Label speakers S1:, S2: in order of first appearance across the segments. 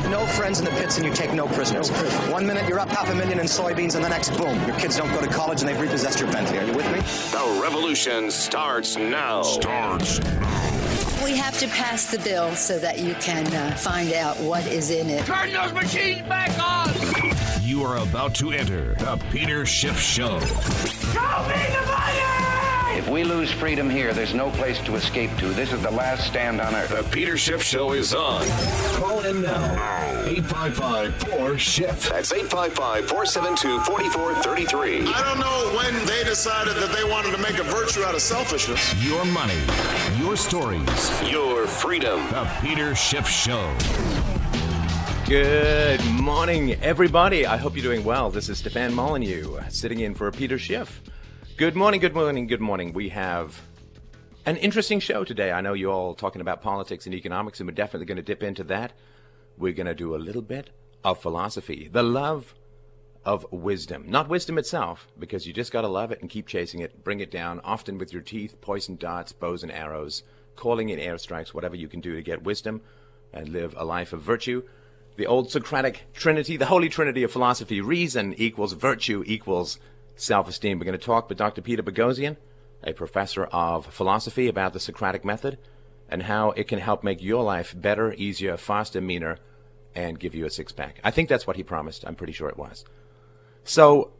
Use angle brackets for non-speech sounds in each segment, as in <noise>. S1: make no friends in the pits and you take no prisoners. One minute you're up half a million in soybeans, and the next, boom, your kids don't go to college and they've repossessed your Bentley. Are you with me?
S2: The revolution starts now. Starts
S3: now. We have to pass the bill so that you can uh, find out what is in it.
S4: Turn those machines back on!
S5: You are about to enter the Peter Schiff Show.
S6: Show me the
S7: if we lose freedom here, there's no place to escape to. This is the last stand on earth.
S8: The Peter Schiff Show is
S9: on. Call in now. 855-4-SHIF. That's 855-472-4433.
S10: I don't know when they decided that they wanted to make a virtue out of selfishness.
S11: Your money. Your stories. Your freedom. The Peter Schiff Show.
S12: Good morning, everybody. I hope you're doing well. This is Stefan Molyneux, sitting in for Peter Schiff. Good morning, good morning, good morning. We have an interesting show today. I know you're all talking about politics and economics, and we're definitely going to dip into that. We're going to do a little bit of philosophy, the love of wisdom. Not wisdom itself, because you just got to love it and keep chasing it, bring it down, often with your teeth, poison darts, bows and arrows, calling in airstrikes, whatever you can do to get wisdom and live a life of virtue. The old Socratic trinity, the holy trinity of philosophy reason equals virtue equals self esteem. We're going to talk with Dr. Peter Boghossian, a professor of philosophy, about the Socratic method and how it can help make your life better, easier, faster, meaner, and give you a six pack. I think that's what he promised. I'm pretty sure it was. So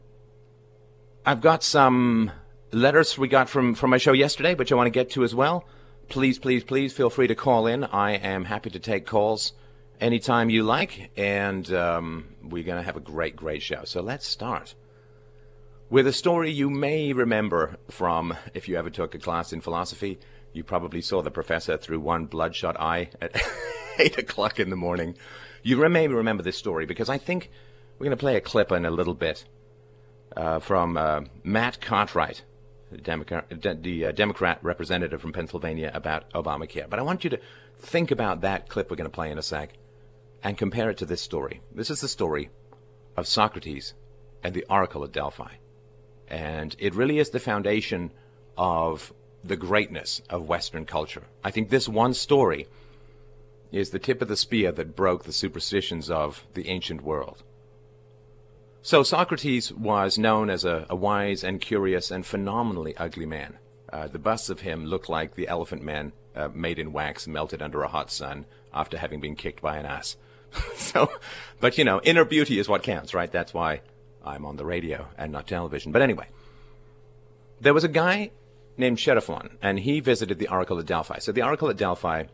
S12: I've got some letters we got from, from my show yesterday, which I want to get to as well. Please, please, please feel free to call in. I am happy to take calls anytime you like, and um, we're going to have a great, great show. So let's start with a story you may remember from if you ever took a class in philosophy. You probably saw the professor through one bloodshot eye at <laughs> 8 o'clock in the morning. You may remember this story because I think we're going to play a clip in a little bit uh, from uh, Matt Cartwright, the, Democrat, the uh, Democrat representative from Pennsylvania, about Obamacare. But I want you to think about that clip we're going to play in a sec and compare it to this story. This is the story of Socrates and the Oracle at Delphi. And it really is the foundation of the greatness of Western culture. I think this one story is the tip of the spear that broke the superstitions of the ancient world. So Socrates was known as a, a wise and curious and phenomenally ugly man. Uh, the busts of him looked like the elephant men uh, made in wax melted under a hot sun after having been kicked by an ass. <laughs> so, but you know, inner beauty is what counts, right? That's why I'm on the radio and not television. But anyway, there was a guy named Chaerephon, and he visited the Oracle at Delphi. So the Oracle at Delphi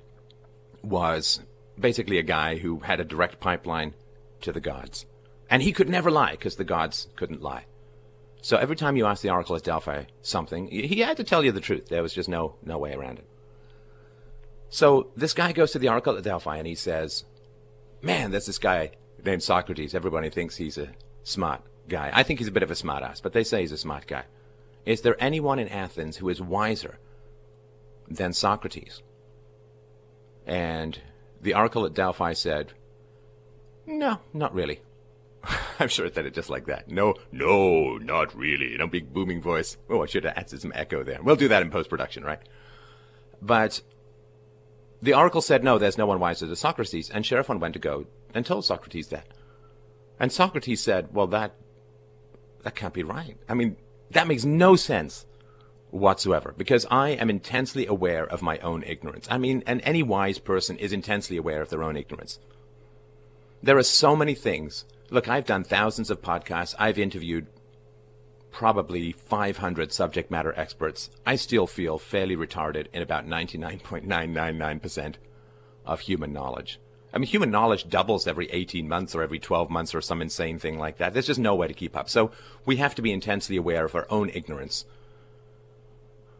S12: was basically a guy who had a direct pipeline to the gods. And he could never lie because the gods couldn't lie. So every time you asked the Oracle at Delphi something, he had to tell you the truth. There was just no, no way around it. So this guy goes to the Oracle at Delphi and he says, Man, there's this guy named Socrates. Everybody thinks he's a smart guy. I think he's a bit of a smartass, but they say he's a smart guy. Is there anyone in Athens who is wiser than Socrates? And the oracle at Delphi said, No, not really. <laughs> I'm sure it said it just like that. No, no, not really. In a big booming voice. Oh, I should have added some echo there. We'll do that in post production, right? But the oracle said, No, there's no one wiser than Socrates. And Xenophon went to go and told Socrates that. And Socrates said, Well, that that can't be right. I mean, that makes no sense whatsoever because I am intensely aware of my own ignorance. I mean, and any wise person is intensely aware of their own ignorance. There are so many things. Look, I've done thousands of podcasts, I've interviewed probably 500 subject matter experts. I still feel fairly retarded in about 99.999% of human knowledge. I mean, human knowledge doubles every 18 months or every 12 months or some insane thing like that. There's just no way to keep up. So we have to be intensely aware of our own ignorance.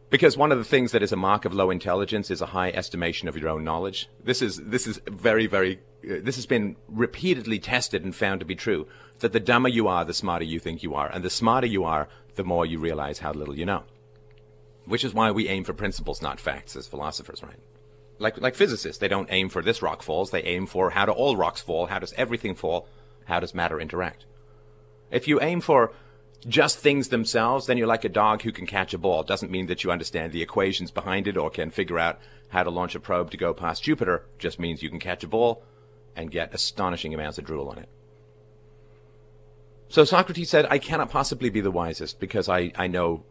S12: Because one of the things that is a mark of low intelligence is a high estimation of your own knowledge. This is, this is very, very, uh, this has been repeatedly tested and found to be true that the dumber you are, the smarter you think you are. And the smarter you are, the more you realize how little you know. Which is why we aim for principles, not facts, as philosophers, right? like like physicists, they don't aim for this rock falls. They aim for how do all rocks fall? How does everything fall? How does matter interact? If you aim for just things themselves, then you're like a dog who can catch a ball. It doesn't mean that you understand the equations behind it or can figure out how to launch a probe to go past Jupiter. It just means you can catch a ball and get astonishing amounts of drool on it. So Socrates said, I cannot possibly be the wisest because I, I know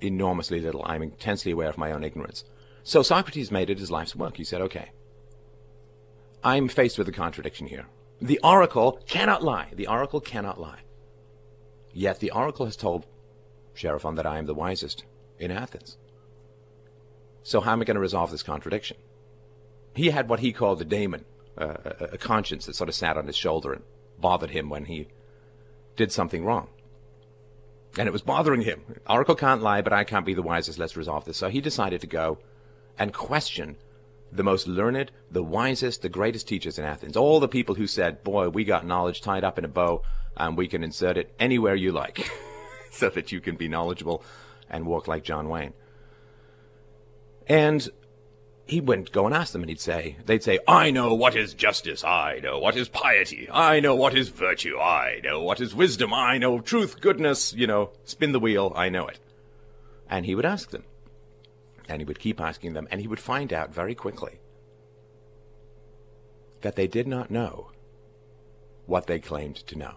S12: enormously little. I'm intensely aware of my own ignorance. So Socrates made it his life's work. He said, okay, I'm faced with a contradiction here. The oracle cannot lie. The oracle cannot lie. Yet the oracle has told Chaerephon that I am the wisest in Athens. So how am I going to resolve this contradiction? He had what he called a daemon, a, uh, uh, a conscience that sort of sat on his shoulder and bothered him when he did something wrong. And it was bothering him. Oracle can't lie, but I can't be the wisest. Let's resolve this. So he decided to go and question the most learned, the wisest, the greatest teachers in Athens. All the people who said, Boy, we got knowledge tied up in a bow and we can insert it anywhere you like <laughs> so that you can be knowledgeable and walk like John Wayne. And he wouldn't go and ask them and he'd say, They'd say, I know what is justice. I know what is piety. I know what is virtue. I know what is wisdom. I know truth, goodness, you know, spin the wheel. I know it. And he would ask them. And he would keep asking them, and he would find out very quickly that they did not know what they claimed to know.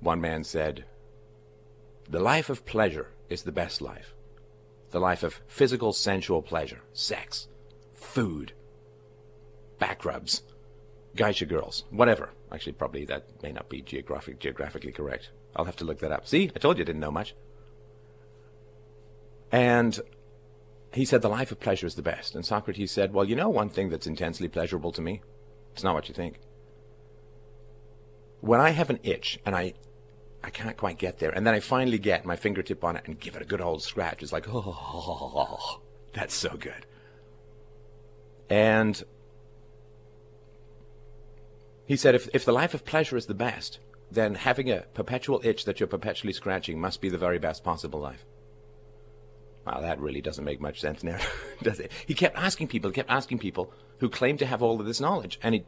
S12: One man said, The life of pleasure is the best life. The life of physical sensual pleasure, sex, food, back rubs, geisha girls, whatever. Actually, probably that may not be geographic, geographically correct. I'll have to look that up. See, I told you I didn't know much. And he said, The life of pleasure is the best. And Socrates said, Well, you know one thing that's intensely pleasurable to me? It's not what you think. When I have an itch and I I can't quite get there, and then I finally get my fingertip on it and give it a good old scratch, it's like, oh, that's so good. And he said, if, if the life of pleasure is the best, then having a perpetual itch that you're perpetually scratching must be the very best possible life. Well, that really doesn't make much sense now, <laughs> does it? He kept asking people, He kept asking people who claimed to have all of this knowledge. And he,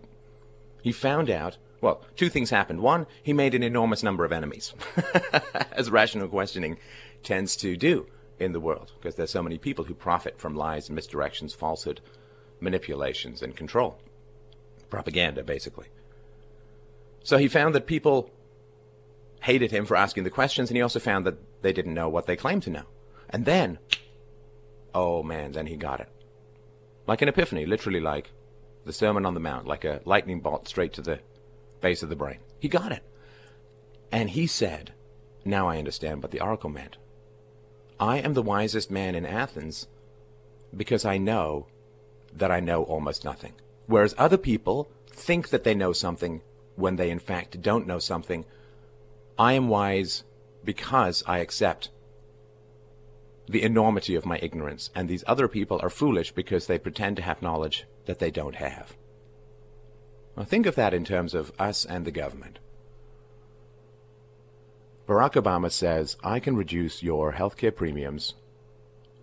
S12: he found out, well, two things happened. One, he made an enormous number of enemies, <laughs> as rational questioning tends to do in the world, because there's so many people who profit from lies, misdirections, falsehood, manipulations, and control. Propaganda, basically. So he found that people hated him for asking the questions, and he also found that they didn't know what they claimed to know. And then, oh man, then he got it. Like an epiphany, literally like the Sermon on the Mount, like a lightning bolt straight to the base of the brain. He got it. And he said, Now I understand what the oracle meant. I am the wisest man in Athens because I know that I know almost nothing. Whereas other people think that they know something when they in fact don't know something. I am wise because I accept the enormity of my ignorance, and these other people are foolish because they pretend to have knowledge that they don't have. Now think of that in terms of us and the government. Barack Obama says, I can reduce your health care premiums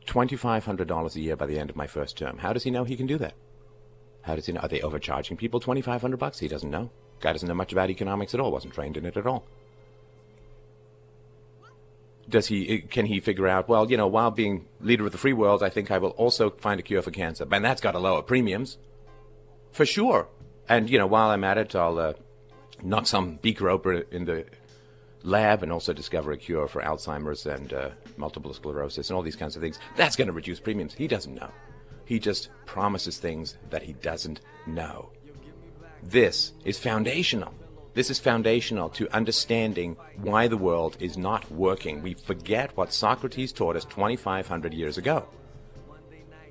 S12: $2,500 a year by the end of my first term. How does he know he can do that? How does he know? Are they overcharging people 2500 bucks? He doesn't know. Guy doesn't know much about economics at all, wasn't trained in it at all does he eh, can he figure out well you know while being leader of the free world i think i will also find a cure for cancer and that's got to lower premiums for sure and you know while i'm at it i'll uh, knock some beaker open in the lab and also discover a cure for alzheimer's and uh, multiple sclerosis and all these kinds of things that's going to reduce premiums he doesn't know he just promises things that he doesn't know this is foundational this is foundational to understanding why the world is not working. We forget what Socrates taught us 2,500 years ago,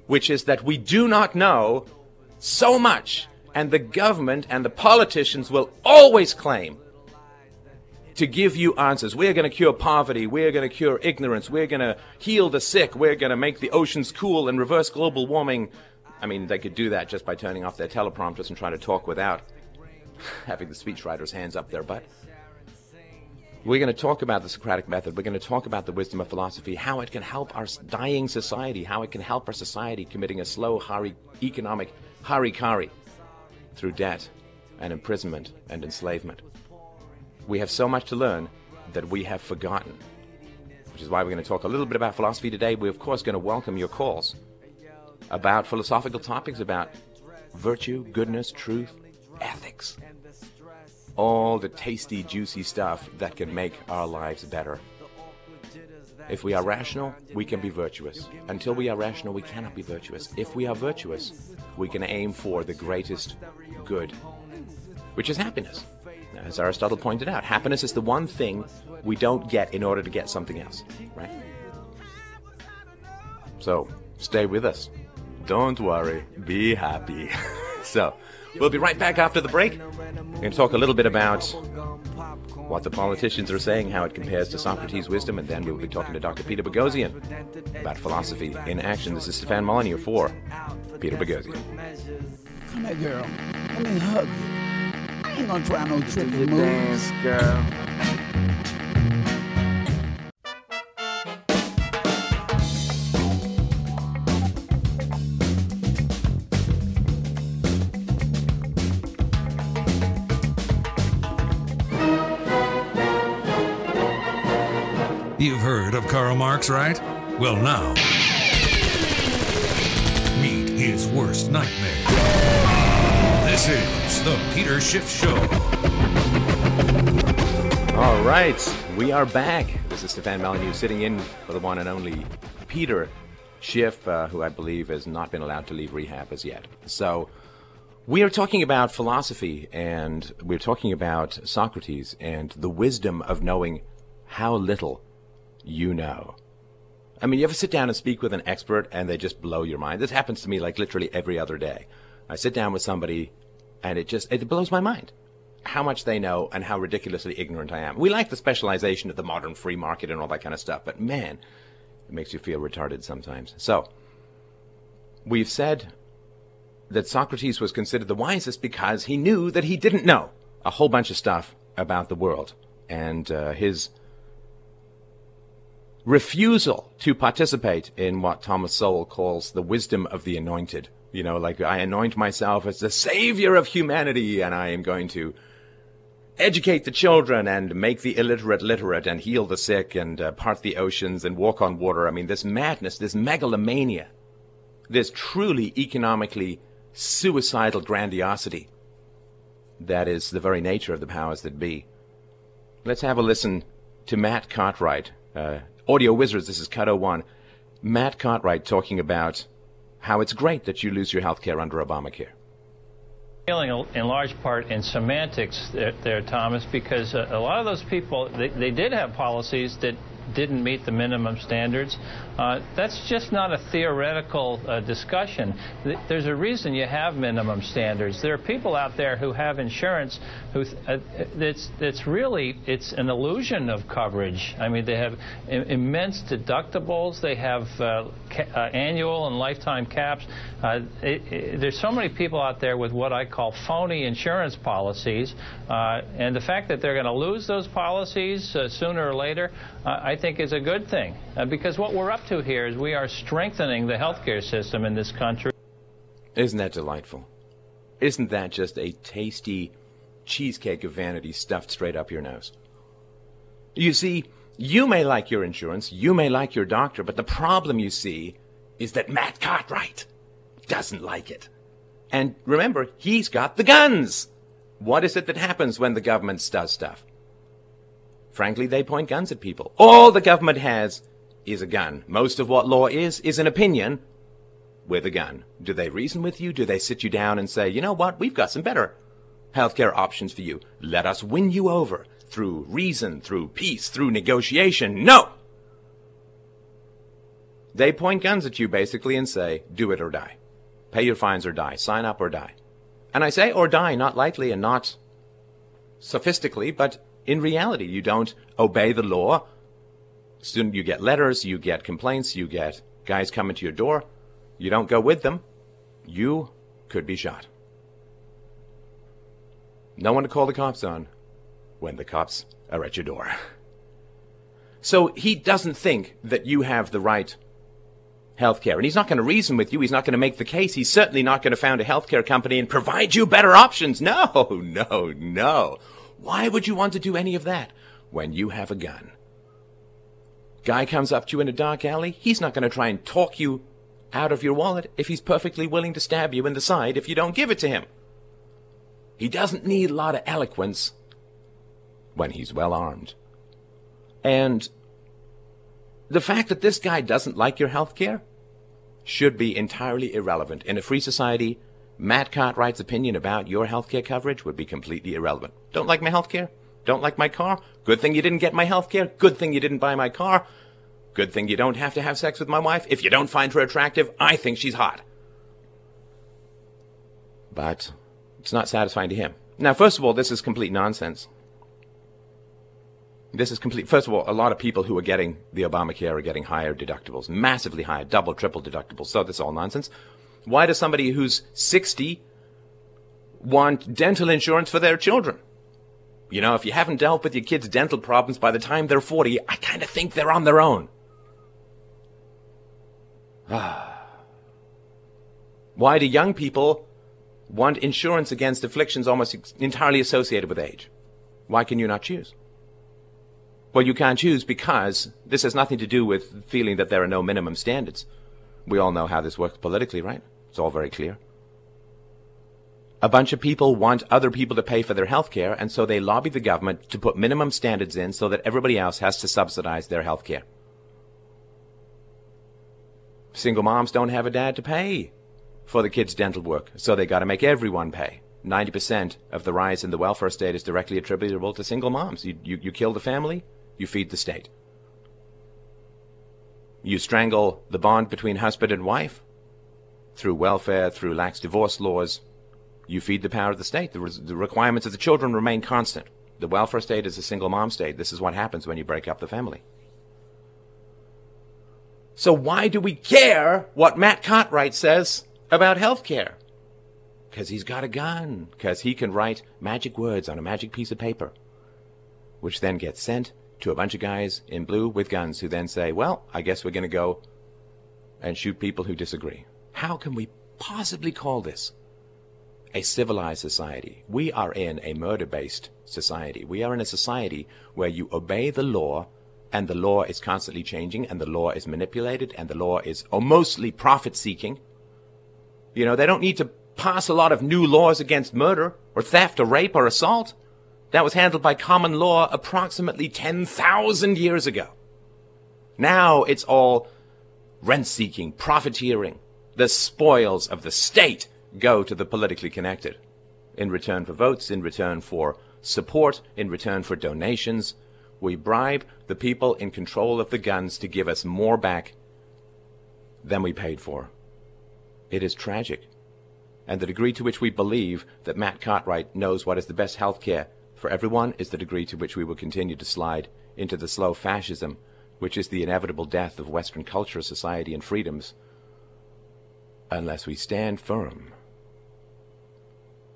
S12: which is that we do not know so much, and the government and the politicians will always claim to give you answers. We're going to cure poverty. We're going to cure ignorance. We're going to heal the sick. We're going to make the oceans cool and reverse global warming. I mean, they could do that just by turning off their teleprompters and trying to talk without having the speechwriters' hands up their butt. We're going to talk about the Socratic method. We're going to talk about the wisdom of philosophy, how it can help our dying society, how it can help our society committing a slow, hari, economic harikari through debt and imprisonment and enslavement. We have so much to learn that we have forgotten, which is why we're going to talk a little bit about philosophy today. We're, of course, going to welcome your calls about philosophical topics, about virtue, goodness, truth, ethics. All the tasty, juicy stuff that can make our lives better. If we are rational, we can be virtuous. Until we are rational, we cannot be virtuous. If we are virtuous, we can aim for the greatest good, which is happiness. As Aristotle pointed out, happiness is the one thing we don't get in order to get something else, right? So, stay with us. Don't worry, be happy. <laughs> so, We'll be right back after the break and talk a little bit about what the politicians are saying, how it compares to Socrates' wisdom, and then we'll be talking to Dr. Peter Boghossian about philosophy in action. This is Stefan Molyneux for Peter Boghossian.
S13: Come here, girl. Let me hug you. I ain't gonna try no tricky moves. Dance, girl.
S5: of Karl Marx, right? Well, now, meet his worst nightmare. This is The Peter Schiff Show.
S12: All right, we are back. This is Stefan Molyneux sitting in for the one and only Peter Schiff, uh, who I believe has not been allowed to leave rehab as yet. So, we are talking about philosophy and we're talking about Socrates and the wisdom of knowing how little you know. I mean, you ever sit down and speak with an expert and they just blow your mind? This happens to me like literally every other day. I sit down with somebody and it just, it blows my mind how much they know and how ridiculously ignorant I am. We like the specialization of the modern free market and all that kind of stuff, but man, it makes you feel retarded sometimes. So, we've said that Socrates was considered the wisest because he knew that he didn't know a whole bunch of stuff about the world. And uh, his refusal to participate in what Thomas Sowell calls the wisdom of the anointed. You know, like I anoint myself as the savior of humanity and I am going to educate the children and make the illiterate literate and heal the sick and uh, part the oceans and walk on water. I mean, this madness, this megalomania, this truly economically suicidal grandiosity that is the very nature of the powers that be. Let's have a listen to Matt Cartwright, uh, Audio Wizards, this is Kato One. Matt Cartwright talking about how it's great that you lose your health care under Obamacare. Feeling
S14: in large part in semantics there, there Thomas, because a, a, lot of those people, they, they did have policies that didn't meet the minimum standards. Uh, that's just not a theoretical uh, discussion. there's a reason you have minimum standards. There are people out there who have insurance who uh, it's it's really it's an illusion of coverage. I mean, they have immense deductibles. They have uh, uh, annual and lifetime caps. Uh, it, it, there's so many people out there with what I call phony insurance policies, and the fact that they're going to lose those policies sooner or later I think is a good thing. Uh, because what we're up to here is we are strengthening the healthcare system in this country.
S12: Isn't that delightful? Isn't that just a tasty cheesecake of vanity stuffed straight up your nose? You see, you may like your insurance, you may like your doctor, but the problem, you see, is that Matt Cartwright doesn't like it. And remember, he's got the guns. What is it that happens when the government does stuff? Frankly, they point guns at people. All the government has is a gun. Most of what law is, is an opinion with a gun. Do they reason with you? Do they sit you down and say, you know what, we've got some better healthcare options for you. Let us win you over through reason, through peace, through negotiation. No! They point guns at you basically and say, do it or die. Pay your fines or die. Sign up or die. And I say or die, not lightly and not sophistically, but in reality. You don't obey the law. Soon you get letters, you get complaints, you get guys coming to your door. You don't go with them. You could be shot. No one to call the cops on when the cops are at your door. <laughs> So he doesn't think that you have the right health care. And he's not going to reason with you. He's not going to make the case. He's certainly not going to found a healthcare company and provide you better options. No, <laughs> no, no. Why would you want to do any of that when you have a gun? Guy comes up to you in a dark alley, he's not going to try and talk you out of your wallet if he's perfectly willing to stab you in the side if you don't give it to him. He doesn't need a lot of eloquence when he's well armed. And the fact that this guy doesn't like your health care should be entirely irrelevant. In a free society, Matt Cartwright's opinion about your healthcare coverage would be completely irrelevant. Don't like my healthcare? Don't like my car? Good thing you didn't get my healthcare. Good thing you didn't buy my car. Good thing you don't have to have sex with my wife. If you don't find her attractive, I think she's hot. But it's not satisfying to him. Now, first of all, this is complete nonsense. This is complete. First of all, a lot of people who are getting the Obamacare are getting higher deductibles, massively higher, double, triple deductibles. So this all nonsense. Why does somebody who's 60 want dental insurance for their children? You know, if you haven't dealt with your kids' dental problems by the time they're 40, I kind of think they're on their own. <sighs> Why do young people want insurance against afflictions almost entirely associated with age? Why can you not choose? Well, you can't choose because this has nothing to do with feeling that there are no minimum standards. We all know how this works politically, right? It's all very clear. A bunch of people want other people to pay for their health care, and so they lobby the government to put minimum standards in so that everybody else has to subsidize their health care. Single moms don't have a dad to pay for the kids' dental work, so they got to make everyone pay. 90% of the rise in the welfare state is directly attributable to single moms. You, you, you kill the family, you feed the state. You strangle the bond between husband and wife, through welfare, through lax divorce laws, you feed the power of the state. The, the, requirements of the children remain constant. The welfare state is a single mom state. This is what happens when you break up the family. So, why do we care what Matt Cartwright says about health care? Because he's got a gun. Because he can write magic words on a magic piece of paper, which then gets sent to a bunch of guys in blue with guns who then say, well, I guess we're going to go and shoot people who disagree. How can we possibly call this a civilized society? We are in a murder based society. We are in a society where you obey the law and the law is constantly changing and the law is manipulated and the law is oh, mostly profit seeking. You know, they don't need to pass a lot of new laws against murder or theft or rape or assault. That was handled by common law approximately 10,000 years ago. Now it's all rent seeking, profiteering, the spoils of the state go to the politically connected in return for votes, in return for support, in return for donations. We bribe the people in control of the guns to give us more back than we paid for. It is tragic. And the degree to which we believe that Matt Cartwright knows what is the best health care for everyone is the degree to which we will continue to slide into the slow fascism, which is the inevitable death of Western culture, society, and freedoms unless we stand firm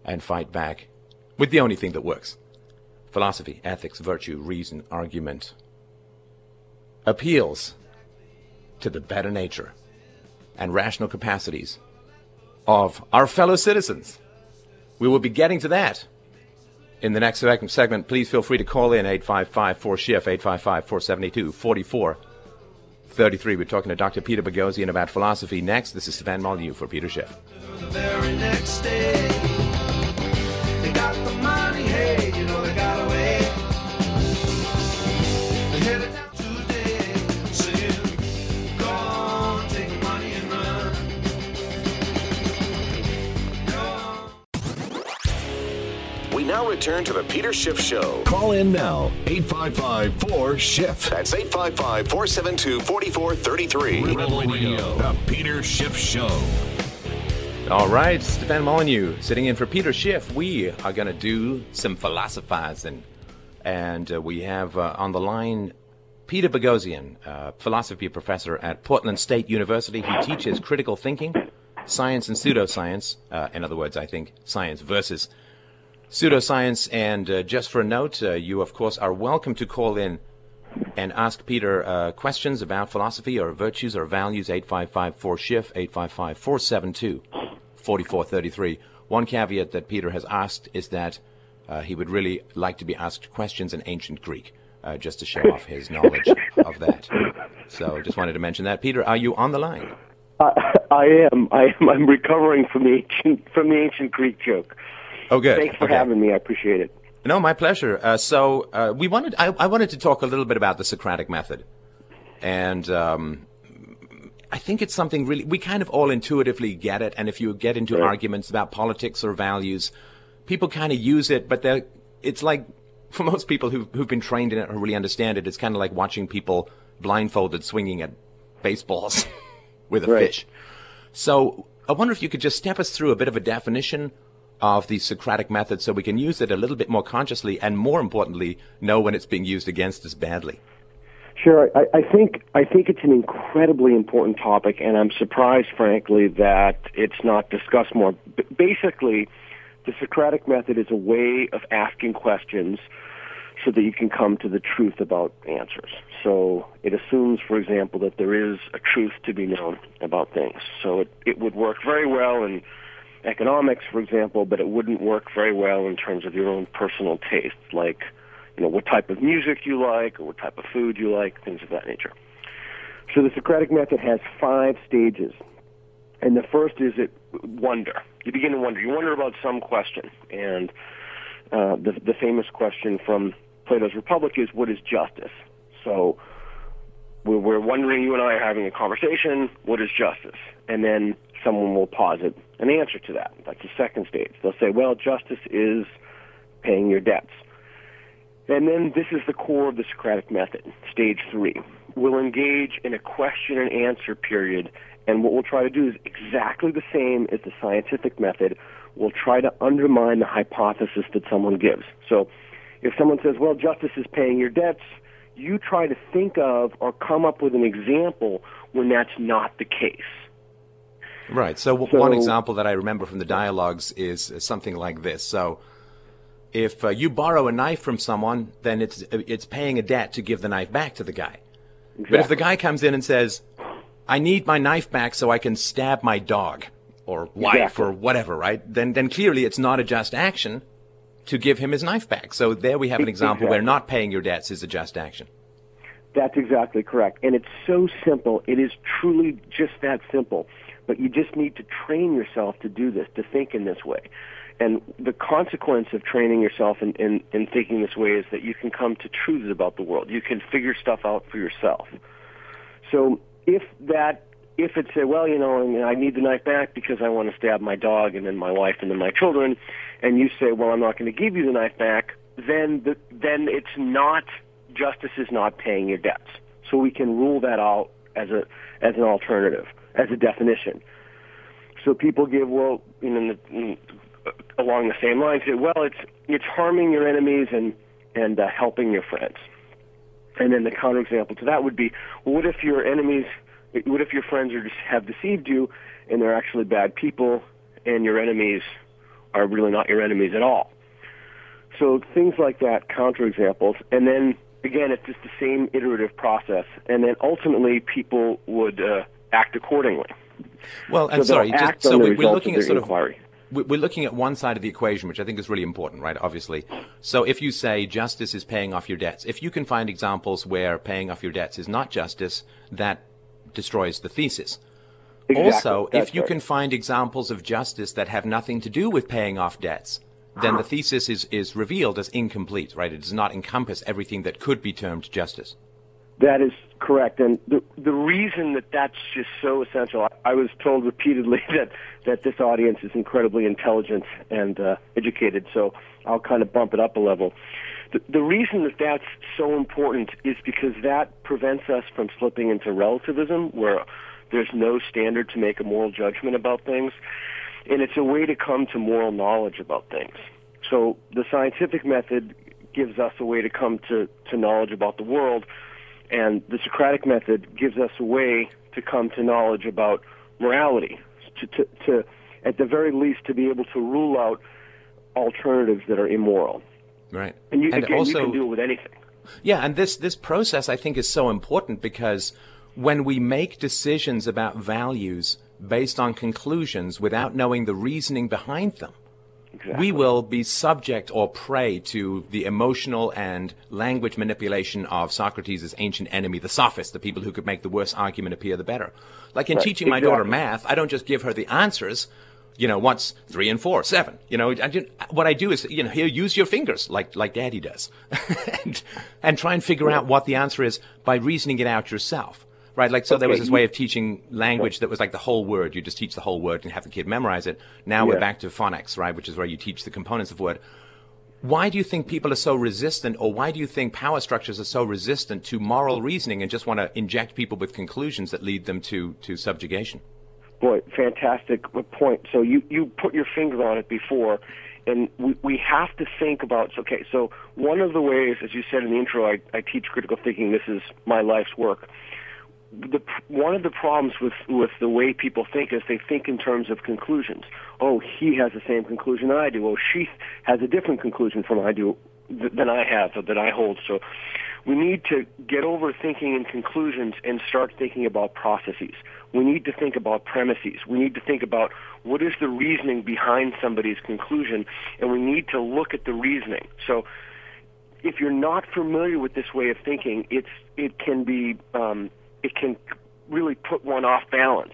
S12: and fight back with the only thing that works philosophy, ethics, virtue, reason, argument, appeals to the better nature and rational capacities of our fellow citizens. We will be getting to that in the next segment. Please feel free to call in 855 4SHIF, 855 472 33. We're talking to Dr. Peter Boghossian about philosophy next. This is Stefan Molyneux for Peter Schiff. The very next day, they got the money, hey, you know
S15: now return to the Peter Schiff Show. Call in now, 855 4 Schiff. That's 855 472 4433. Rebel Radio, The Peter Schiff
S12: Show. All right,
S15: Stefan
S12: Molyneux sitting in for Peter Schiff. We are going to do some philosophizing. And uh, we have uh, on the line Peter Boghossian, uh, philosophy professor at Portland State University, He teaches critical thinking, science and pseudoscience. Uh, in other words, I think science versus Pseudoscience and uh, just for a note, uh, you of course are welcome to call in and ask Peter uh, questions about philosophy or virtues or values. 855-4SHIF, 855-472-4433. One caveat that Peter has asked is that uh, he would really like to be asked questions in ancient Greek, uh, just to show off his <laughs> knowledge of that. So just wanted to mention that. Peter, are you on the line?
S16: I, I am. I am. I'm recovering from the ancient from the ancient Greek joke.
S12: Oh, good.
S16: Thanks for okay. having me. I appreciate it.
S12: No, my pleasure. Uh, so uh, we wanted I, I, wanted to talk a little bit about the Socratic method, and um, I think it's something really we kind of all intuitively get it. And if you get into right. arguments about politics or values, people kind of use it, but it's like for most people who've, who've been trained in it or really understand it, it's kind of like watching people blindfolded swinging at baseballs <laughs> with a right. fish. So I wonder if you could just step us through a bit of a definition of the Socratic method so we can use it a little bit more consciously and more importantly, know when it's being used against us badly?
S16: Sure. I, I think I think it's an incredibly important topic, and I'm surprised, frankly, that it's not discussed more. B- basically, the Socratic method is a way of asking questions so that you can come to the truth about answers. So it assumes, for example, that there is a truth to be known about things. So it, it would work very well in economics, for example, but it wouldn't work very well in terms of your own personal tastes, like you know what type of music you like or what type of food you like, things of that nature. So the Socratic method has five stages, and the first is it wonder. You begin to wonder. You wonder about some question, and uh, the the famous question from Plato's Republic is what is justice. So we're, wondering. You and I are having a conversation. What is justice? And then someone will posit an answer to that, like the second stage. They'll say, well, justice is paying your debts. And then this is the core of the Socratic method, stage three. We'll engage in a question and answer period, and what we'll try to do is exactly the same as the scientific method. We'll try to undermine the hypothesis that someone gives. So if someone says, well, justice is paying your debts, you try to think of or come up with an example when that's not the case.
S12: Right. So, so, one example that I remember from the dialogues is something like this. So if uh, you borrow a knife from someone, then it's it's paying a debt to give the knife back to the guy.
S16: Exactly.
S12: But if the guy comes in and says, "I need my knife back so I can stab my dog or wife exactly. or whatever," right? Then then clearly it's not a just action to give him his knife back. So there we have an example exactly. where not paying your debts is a just action.
S16: That's exactly correct. And it's so simple. It is truly just that simple. But you just need to train yourself to do this, to think in this way. And the consequence of training yourself and in, in, in, thinking this way is that you can come to truths about the world. You can figure stuff out for yourself. So if that, if it's a, well, you know, I need the knife back because I want to stab my dog and then my wife and then my children, and you say, well, I'm not going to give you the knife back, then the, then it's not justice is not paying your debts. So we can rule that out as a as an alternative, as a definition. So people give well, you know, along the same lines, say, well, it's it's harming your enemies and and uh, helping your friends. And then the counterexample to that would be, well, what if your enemies, what if your friends are just have deceived you, and they're actually bad people, and your enemies are really not your enemies at all. So things like that, counterexamples, and then again, it's just the same iterative process, and then ultimately people would uh, act accordingly.
S12: Well, and so sorry, just, so we, are looking at sort inquiry. of we're looking at one side of the equation, which I think is really important, right? Obviously, so if you say justice is paying off your debts, if you can find examples where paying off your debts is not justice, that destroys the thesis.
S16: Exactly.
S12: Also, That's if you right. can find examples of justice that have nothing to do with paying off debts, then the ah. thesis is, is revealed as incomplete, right? It does not encompass everything that could be termed justice.
S16: That is correct. And the, the reason that that's just so essential, I, I was told repeatedly <laughs> that, that this audience is incredibly intelligent and uh, educated, so I'll kind of bump it up a level. The, the reason that that's so important is because that prevents us from slipping into relativism, where there's no standard to make a moral judgment about things and it's a way to come to moral knowledge about things. So the scientific method gives us a way to come to, to knowledge about the world, and the Socratic method gives us a way to come to knowledge about morality, to, to, to at the very least to be able to rule out alternatives that are immoral.
S12: Right.
S16: And, you, and again, also, you can with anything.
S12: Yeah, and this, this process I think is so important because when we make decisions about values – based on conclusions without knowing the reasoning behind them. Exactly. We will be subject or prey to the emotional and language manipulation of Socrates' ancient enemy, the sophists, the people who could make the worst argument appear the better. Like in right. teaching my daughter math, I don't just give her the answers you know, what's three and four, seven. You know, I what I do is, you know, here, use your fingers like, like daddy does <laughs> and, and try and figure out what the answer is by reasoning it out yourself. Right, like so okay. there was this way of teaching language that was like the whole word. You just teach the whole word and have the kid memorize it. Now yeah. we're back to phonics, right, which is where you teach the components of word. Why do you think people are so resistant, or why do you think power structures are so resistant to moral reasoning and just want to inject people with conclusions that lead them to, to subjugation?
S16: Boy, fantastic point. So you, you put your finger on it before and we, we have to think about okay so one of the ways as you said in the intro I, I teach critical thinking this is my life's work the, one of the problems with, with the way people think is they think in terms of conclusions. Oh, he has the same conclusion I do. Oh, she has a different conclusion from I do than I have or that I hold. So we need to get over thinking in conclusions and start thinking about processes. We need to think about premises. We need to think about what is the reasoning behind somebody's conclusion, and we need to look at the reasoning. So if you're not familiar with this way of thinking, it's it can be um, it can really put one off balance.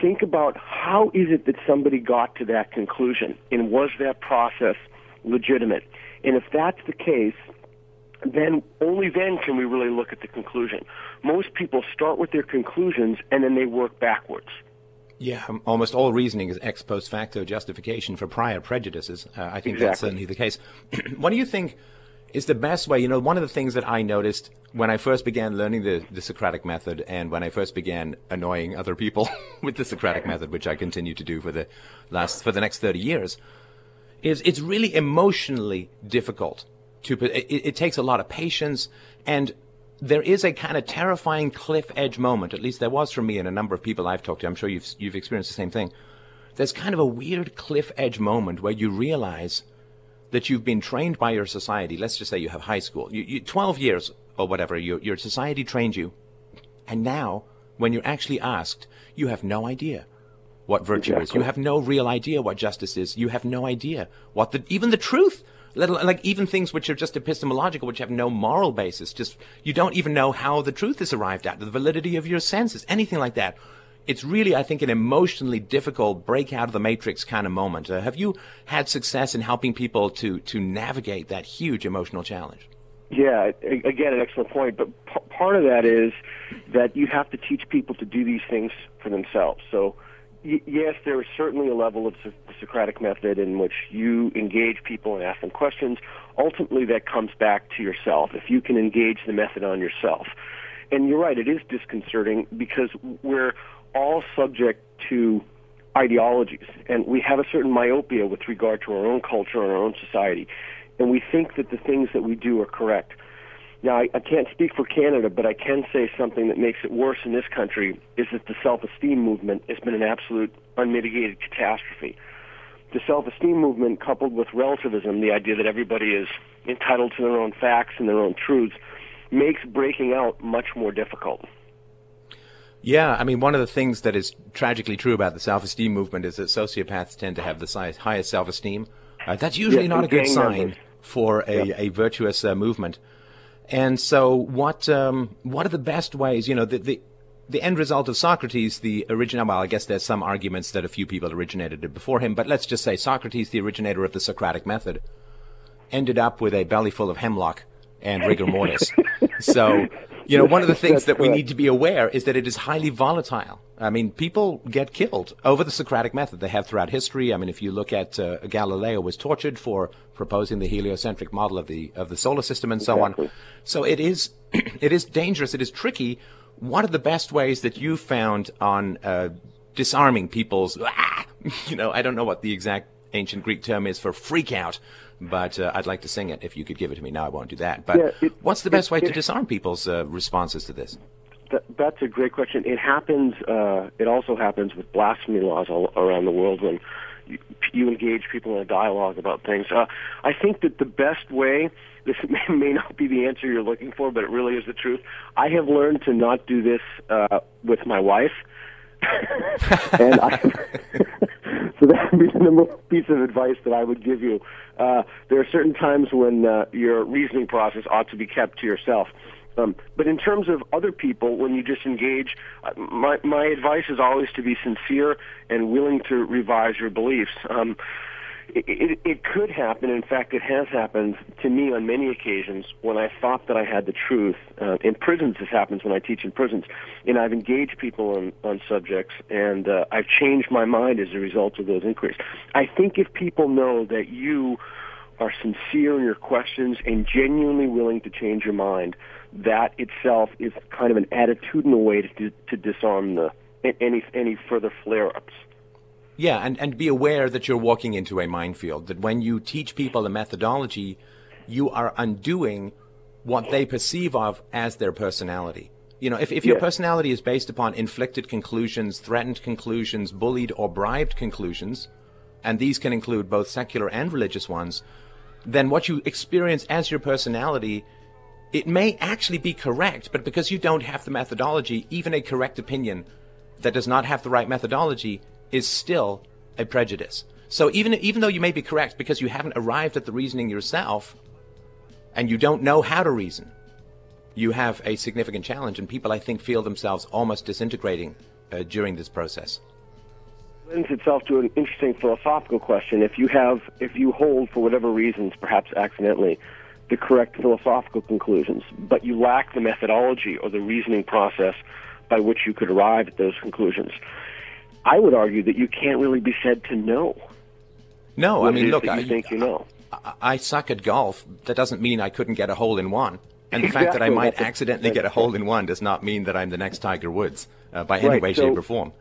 S16: Think about how is it that somebody got to that conclusion, and was that process legitimate? And if that's the case, then only then can we really look at the conclusion. Most people start with their conclusions and then they work backwards.
S12: Yeah, um, almost all reasoning is ex post facto justification for prior prejudices. Uh, I think exactly. that's certainly the case. <clears throat> what do you think is the best way. You know, one of the things that I noticed when I first began learning the, the Socratic method and when I first began annoying other people <laughs> with the Socratic method, which I continue to do for the last for the next 30 years, is it's really emotionally difficult to it, it takes a lot of patience and there is a kind of terrifying cliff edge moment. At least there was for me and a number of people I've talked to. I'm sure you've you've experienced the same thing. There's kind of a weird cliff edge moment where you realize that you've been trained by your society. Let's just say you have high school, you, you, 12 years or whatever, you, your society trained you. And now, when you're actually asked, you have no idea what virtue exactly. is. You have no real idea what justice is. You have no idea what the, even the truth, like even things which are just epistemological, which have no moral basis. Just, you don't even know how the truth is arrived at, the validity of your senses, anything like that it's really, I think, an emotionally difficult break out of the matrix kind of moment. Uh, have you had success in helping people to, to navigate that huge emotional challenge?
S16: Yeah, again, an excellent point. But p- part of that is that you have to teach people to do these things for themselves. So, y- yes, there is certainly a level of so- Socratic method in which you engage people and ask them questions. Ultimately, that comes back to yourself. If you can engage the method on yourself, and you're right, it is disconcerting because we're all subject to ideologies, and we have a certain myopia with regard to our own culture and our own society, and we think that the things that we do are correct. Now, I, I can't speak for Canada, but I can say something that makes it worse in this country is that the self-esteem movement has been an absolute unmitigated catastrophe. The self-esteem movement, coupled with relativism, the idea that everybody is entitled to their own facts and their own truths, makes breaking out much more difficult.
S12: Yeah, I mean, one of the things that is tragically true about the self esteem movement is that sociopaths tend to have the highest self esteem. Uh, that's usually yeah, not a good sign numbers. for a, yeah. a virtuous uh, movement. And so, what um, what are the best ways? You know, the, the the end result of Socrates, the original. Well, I guess there's some arguments that a few people originated it before him, but let's just say Socrates, the originator of the Socratic method, ended up with a belly full of hemlock and rigor mortis. <laughs> so you know, one of the things that we correct. need to be aware is that it is highly volatile. I mean, people get killed over the Socratic method. They have throughout history. I mean, if you look at uh, Galileo was tortured for proposing the heliocentric model of the of the solar system and so on. So it is <clears throat> it is dangerous. It is tricky. What are the best ways that you found on uh, disarming people's? Ah, <laughs> you know, I don't know what the exact ancient Greek term is for freak out, but uh, I'd like to sing it if you could give it to me. Now I won't do that. But yeah, it, what's the best it, way to disarm people's uh, responses to this?
S16: That, that's a great question. It happens. Uh, it also happens with blasphemy laws all around the world when you, you engage people in a dialogue about things. Uh, I think that the best way. <laughs> This may, may, not be the answer you're looking for, but it really is the truth. I have learned to not do this uh, with my wife and I, <laughs> so that would be the number one piece of advice that I would give you. Uh, there are certain times when uh, your reasoning process ought to be kept to yourself. Um, but in terms of other people, when you just engage, uh, my, my advice is always to be sincere and willing to revise your beliefs. Um, it, it, could happen. In fact, it has happened to me on many occasions when I thought that I had the truth. Uh, in prisons, this happens when I teach in prisons, and I've engaged people on, on subjects, and uh, I've changed my mind as a result of those inquiries. I think if people know that you are sincere in your questions and genuinely willing to change your mind, that itself is kind of an attitudinal way to, to disarm the any any further flare-ups.
S12: Yeah, and, and be aware that you're walking into a minefield, that when you teach people a methodology, you are undoing what they perceive of as their personality. You know, if, if your personality is based upon inflicted conclusions, threatened conclusions, bullied or bribed conclusions, and these can include both secular and religious ones, then what you experience as your personality, it may actually be correct, but because you don't have the methodology, even a correct opinion that does not have the right methodology is still a prejudice. So even even though you may be correct because you haven't arrived at the reasoning yourself and you don't know how to reason, you have a significant challenge and people I think feel themselves almost disintegrating uh, during this process.
S16: Lends itself to an interesting philosophical question. If you have if you hold for whatever reasons, perhaps accidentally, the correct philosophical conclusions, but you lack the methodology or the reasoning process by which you could arrive at those conclusions. I would argue that you can't really be said to know.
S12: No, I mean, look, I
S16: think you know.
S12: I, I suck at golf. That doesn't mean I couldn't get a hole in one. And the exactly. fact that I might that's accidentally a, get a hole in one does not mean that I'm the next Tiger Woods uh, by any way, so, shape, or form.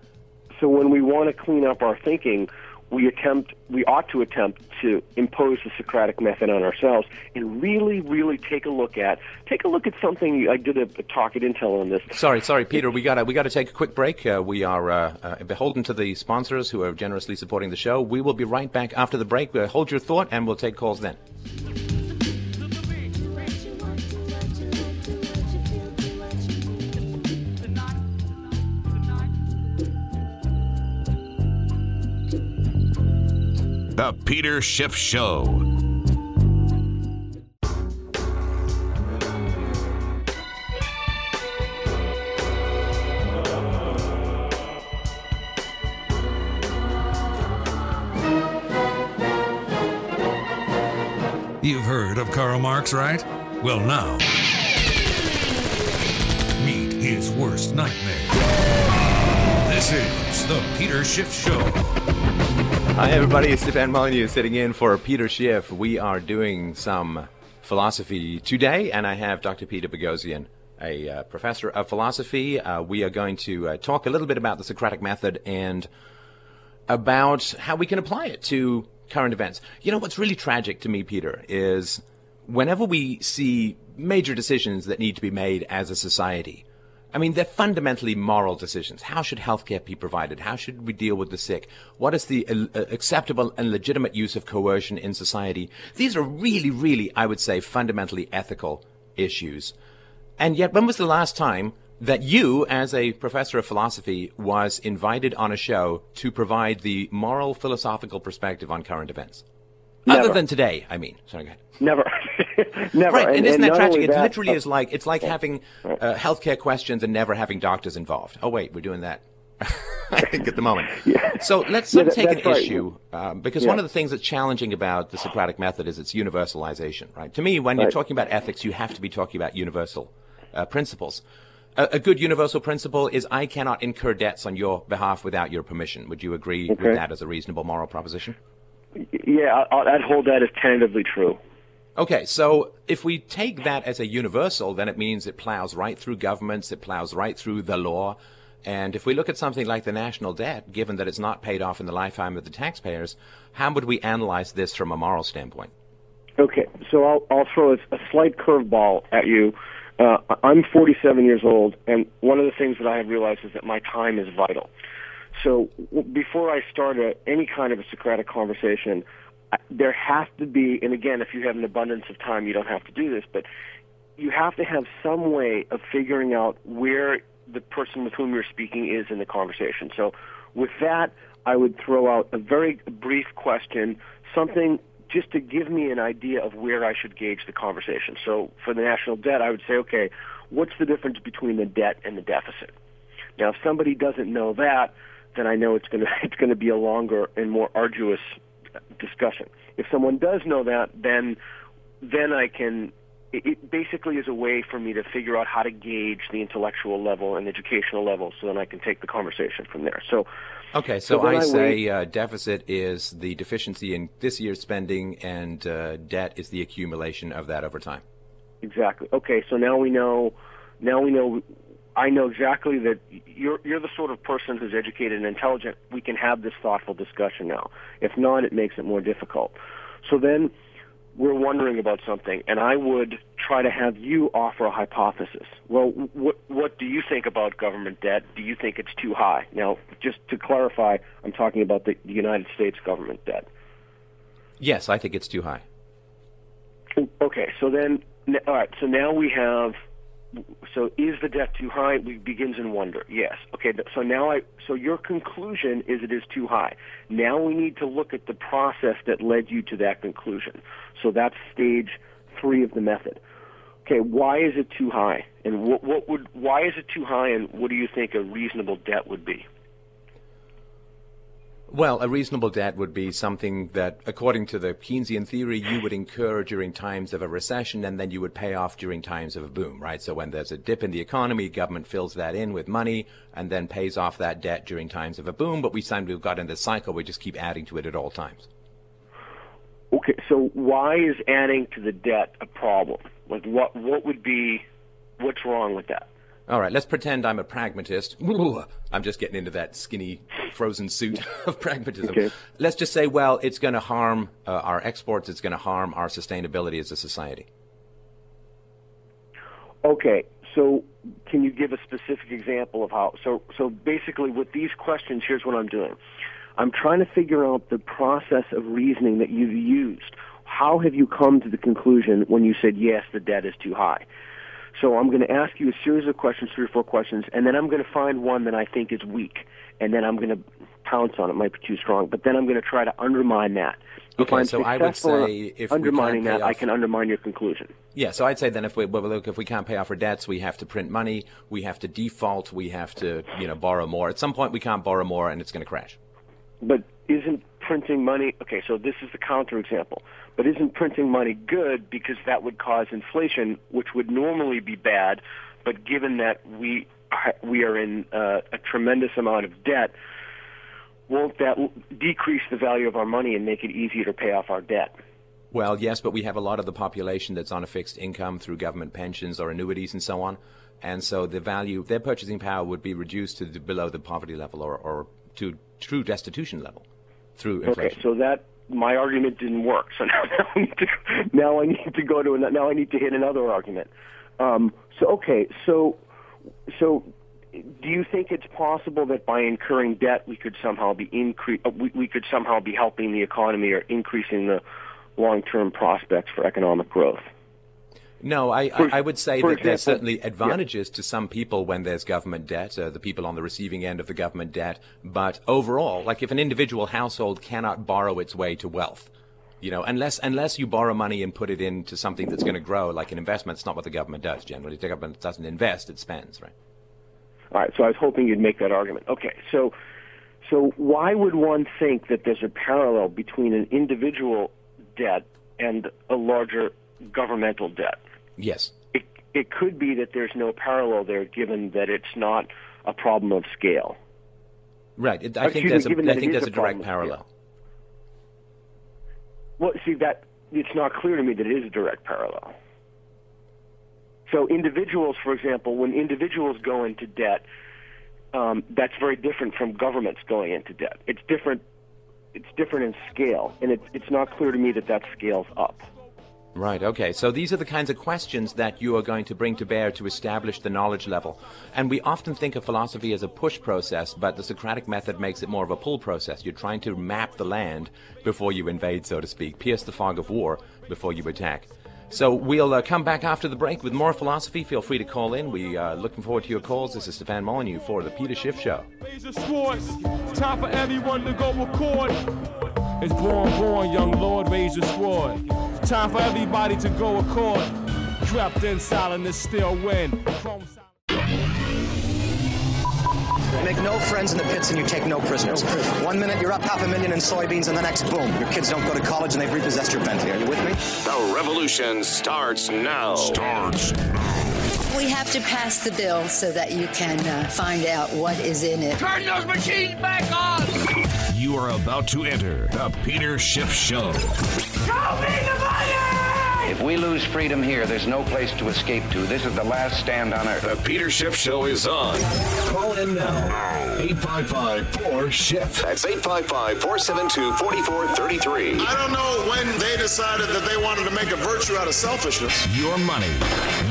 S16: So when we want to clean up our thinking, we attempt, we ought to attempt to impose the Socratic method on ourselves and really, really take a look at, take a look at something. I did a, a talk at Intel on this.
S12: Sorry, sorry, Peter, we got we got to take a quick break. Uh, we are uh, uh, beholden to the sponsors who are generously supporting the show. We will be right back after the break. Uh, hold your thought, and we'll take calls then. The Peter Schiff Show. You've heard of Karl Marx, right? Well, now, meet his worst nightmare. This is The Peter Schiff Show. Hi, everybody. It's Stefan Molyneux sitting in for Peter Schiff. We are doing some philosophy today, and I have Dr. Peter Boghossian, a uh, professor of philosophy. Uh, we are going to uh, talk a little bit about the Socratic method and about how we can apply it to current events. You know, what's really tragic to me, Peter, is whenever we see major decisions that need to be made as a society, I mean, they're fundamentally moral decisions. How should healthcare be provided? How should we deal with the sick? What is the uh, uh, acceptable and legitimate use of coercion in society? These are really, really, I would say, fundamentally ethical issues. And yet, when was the last time that you, as a professor of philosophy, was invited on a show to provide the moral philosophical perspective on current events?
S16: Never.
S12: Other than today, I mean. Sorry, go ahead.
S16: Never. <laughs>
S12: <laughs>
S16: never.
S12: Right, and, and isn't and that tragic? It literally is like it's like having uh, healthcare questions and never having doctors involved. Oh wait, we're doing that. <laughs> I think at the moment. <laughs> Yeah. So let's yeah, that, take an right. issue um, because yeah. one of the things that's challenging about the Socratic method is its universalization. Right. To me, when right. you're talking about ethics, you have to be talking about universal uh, principles. A, a, good universal principle is I cannot incur debts on your behalf without your permission. Would you agree okay. with that as a reasonable moral proposition?
S16: Yeah, I, I'd hold that as tentatively true.
S12: Okay, so if we take that as a universal, then it means it plows right through governments, it plows right through the law. And if we look at something like the national debt, given that it's not paid off in the lifetime of the taxpayers, how would we analyze this from a moral standpoint?
S16: Okay, so I'll, I'll throw a, a slight curveball at you. Uh, I'm 47 years old, and one of the things that I have realized is that my time is vital. So w- before I start a, any kind of a Socratic conversation, there has to be, and again, if you have an abundance of time, you don't have to do this, but you have to have some way of figuring out where the person with whom you're speaking is in the conversation. So, with that, I would throw out a very brief question, something just to give me an idea of where I should gauge the conversation. So, for the national debt, I would say, okay, what's the difference between the debt and the deficit? Now, if somebody doesn't know that, then I know it's going <laughs> to it's going to be a longer and more arduous discussion. If someone does know that, then then I can. It, basically is a way for me to figure out how to gauge the intellectual level and educational level, so then I can take the conversation from there. So.
S12: Okay, so, so I, I, say uh, deficit is the deficiency in this year's spending, and uh, debt is the accumulation of that over time.
S16: Exactly. Okay, so now we know now we know I know exactly that you're you're the sort of person who's educated and intelligent. We can have this thoughtful discussion now. If not, it makes it more difficult. So then we're wondering about something, and I would try to have you offer a hypothesis. Well, what what do you think about government debt? Do you think it's too high? Now, just to clarify, I'm talking about the, the United States government debt.
S12: Yes, I think it's too high.
S16: Okay, so then all right, so now we have so is the debt too high? We begins in wonder. Yes. Okay. So now I. So your conclusion is it is too high. Now we need to look at the process that led you to that conclusion. So that's stage three of the method. Okay. Why is it too high? And what, what would? Why is it too high? And what do you think a reasonable debt would be?
S12: Well, a reasonable debt would be something that, according to the Keynesian theory, you would incur during times of a recession and then you would pay off during times of a boom, right? So when there's a dip in the economy, government fills that in with money and then pays off that debt during times of a boom. But we seem to have got in this cycle, we just keep adding to it at all times.
S16: Okay, so why is adding to the debt a problem? Like, what, what would be, what's wrong with that?
S12: All right, let's pretend I'm a pragmatist. I'm just getting into that skinny, frozen suit <laughs> of pragmatism. Okay. Let's just say, well, it's going to harm uh, our exports, it's going to harm our sustainability as a society.
S16: Okay, so can you give a specific example of how? So, so basically, with these questions, here's what I'm doing I'm trying to figure out the process of reasoning that you've used. How have you come to the conclusion when you said, yes, the debt is too high? So I'm going to ask you a series of questions, three or four questions, and then I'm going to find one that I think is weak, and then I'm going to pounce on it. it might be too strong, but then I'm going to try to undermine that. If okay, I'm so I would say if undermining that, off, I can undermine your conclusion.
S12: Yeah, so I'd say then if we well, look, if we can't pay off our debts, we have to print money, we have to default, we have to you know borrow more. At some point, we can't borrow more, and it's going to crash.
S16: But isn't printing money okay so this is the counterexample but isn't printing money good because that would cause inflation which would normally be bad but given that we are, we are in uh, a tremendous amount of debt won't that decrease the value of our money and make it easier to pay off our debt
S12: well yes but we have a lot of the population that's on a fixed income through government pensions or annuities and so on and so the value their purchasing power would be reduced to the, below the poverty level or, or to true destitution level
S16: through inflation. Okay, so that my argument didn't work. <laughs> So now, now, I, need to, now I need to go to another, now I need to hit another argument. Um, so okay, so so do you think it's possible that by incurring debt we could somehow be incre- uh, we, we could somehow be helping the economy or increasing the long-term prospects for economic growth?
S12: No, I, for, I would say that there's certainly advantages yeah. to some people when there's government debt, uh, the people on the receiving end of the government debt. But overall, like if an individual household cannot borrow its way to wealth, you know, unless unless you borrow money and put it into something that's going to grow, like an investment, it's not what the government does generally. The government doesn't invest; it spends, right?
S16: All right. So I was hoping you'd make that argument. Okay. So, so why would one think that there's a parallel between an individual debt and a larger governmental debt?
S12: Yes.
S16: It, it could be that there's no parallel there, given that it's not a problem of scale.
S12: Right. It, I, uh, think me, there's a, direct parallel.
S16: Well, see that it's not clear to me that it is a direct parallel. So individuals, for example, when individuals go into debt, um, that's very different from governments going into debt. It's different. It's different in scale, and it's it's not clear to me that that scales up.
S12: Right, okay. So these are the kinds of questions that you are going to bring to bear to establish the knowledge level. And we often think of philosophy as a push process, but the Socratic method makes it more of a pull process. You're trying to map the land before you invade, so to speak, pierce the fog of war before you attack. So we'll uh, come back after the break with more philosophy. Feel free to call in. We are uh, looking forward to your calls. This is Stefan Molyneux for The Peter Schiff Show.
S17: It's born, born, young lord, raise your sword. Time for everybody to go accord. Trapped in silence, still win. Make no friends in the pits and you take no prisoners. One minute you're up half a million in soybeans, and the next, boom, your kids don't go to college and they've repossessed your Bentley. Are you with me?
S18: The revolution starts now. Starts
S19: we have to pass the bill so that you can uh, find out what is in it.
S20: Turn those machines back on!
S21: You are about to enter the Peter Schiff Show. Show
S22: me the money! If we lose freedom here, there's no place to escape to. This is the last stand on earth.
S23: The Peter Schiff Show is
S24: on. Call in now. 855-4-SCHIFF. That's 855-472-4433. I
S25: don't know when they decided that they wanted to make a virtue out of selfishness.
S26: Your money,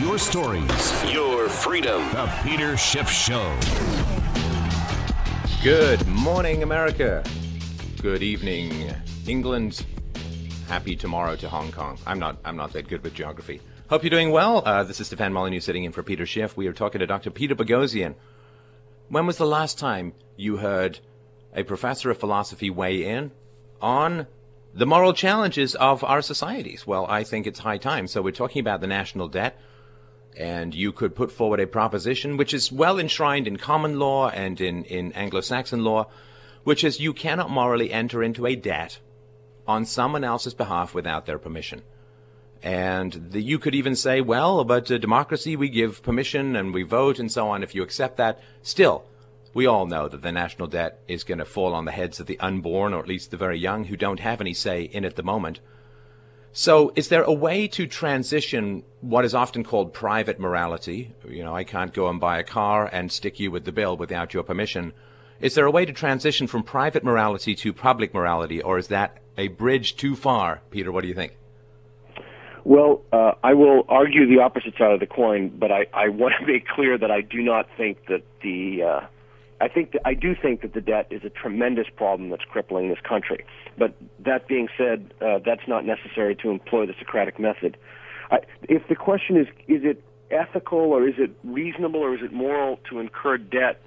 S26: your stories, your freedom.
S27: The Peter Schiff Show.
S12: Good morning, America. Good evening, England. Happy tomorrow to Hong Kong. I'm not. I'm not that good with geography. Hope you're doing well. Uh, this is Stefan Molyneux sitting in for Peter Schiff. We are talking to Dr. Peter Boghossian. When was the last time you heard a professor of philosophy weigh in on the moral challenges of our societies? Well, I think it's high time. So we're talking about the national debt and you could put forward a proposition which is well enshrined in common law and in, in Anglo Saxon law which is you cannot morally enter into a debt on someone else's behalf without their permission. And the, you could even say, well, but democracy, we give permission and we vote and so on. If you accept that, still, we all know that the national debt is going to fall on the heads of the unborn, or at least the very young, who don't have any say in it at the moment. So, is there a way to transition what is often called private morality? You know, I can't go and buy a car and stick you with the bill without your permission is there a way to transition from private morality to public morality, or is that a bridge too far? Peter, what do you think?
S16: Well, uh, I will argue the opposite side of the coin, but I, I want to make clear that I do not think that the uh, I think that, I do think that the debt is a tremendous problem that's crippling this country. But that being said, uh, that's not necessary to employ the Socratic method. I, if the question is, is it ethical or is it reasonable or is it moral to incur debt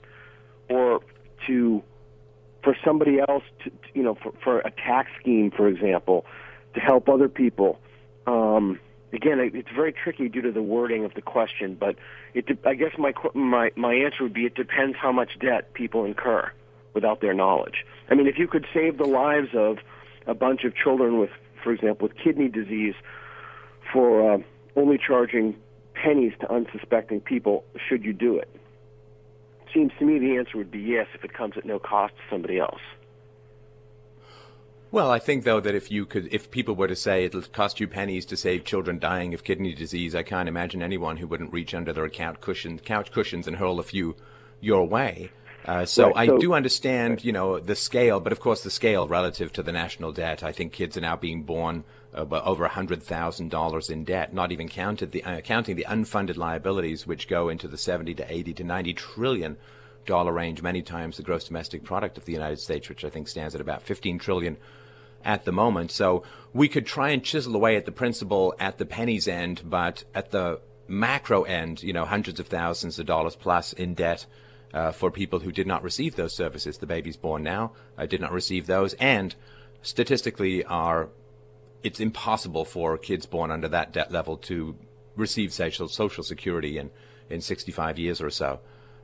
S16: or to for somebody else to you know for, for a tax scheme for example to help other people um, again it's very tricky due to the wording of the question but it i guess my my my answer would be it depends how much debt people incur without their knowledge i mean if you could save the lives of a bunch of children with for example with kidney disease for uh, only charging pennies to unsuspecting people should you do it seems to me the answer would be yes if it comes at no cost to somebody else.
S12: Well, I think though that if you could, if people were to say it'll cost you pennies to save children dying of kidney disease, I can't imagine anyone who wouldn't reach under their couch cushions, couch cushions, and hurl a few your way. Uh, so, right, so, I do understand, you know, the scale, but of course the scale relative to the national debt. I think kids are now being born uh, over $100,000 in debt, not even counted the, uh, counting the unfunded liabilities, which go into the 70 to 80 to 90 trillion dollar range, many times the gross domestic product of the United States, which I think stands at about 15 trillion at the moment. So we could try and chisel away at the principal at the penny's end, but at the macro end, you know, hundreds of thousands of dollars plus in debt. Uh, for people who did not receive those services, the babies born now uh, did not receive those, and statistically are it's impossible for kids born under that debt level to receive social, social security in, in 65 years or so.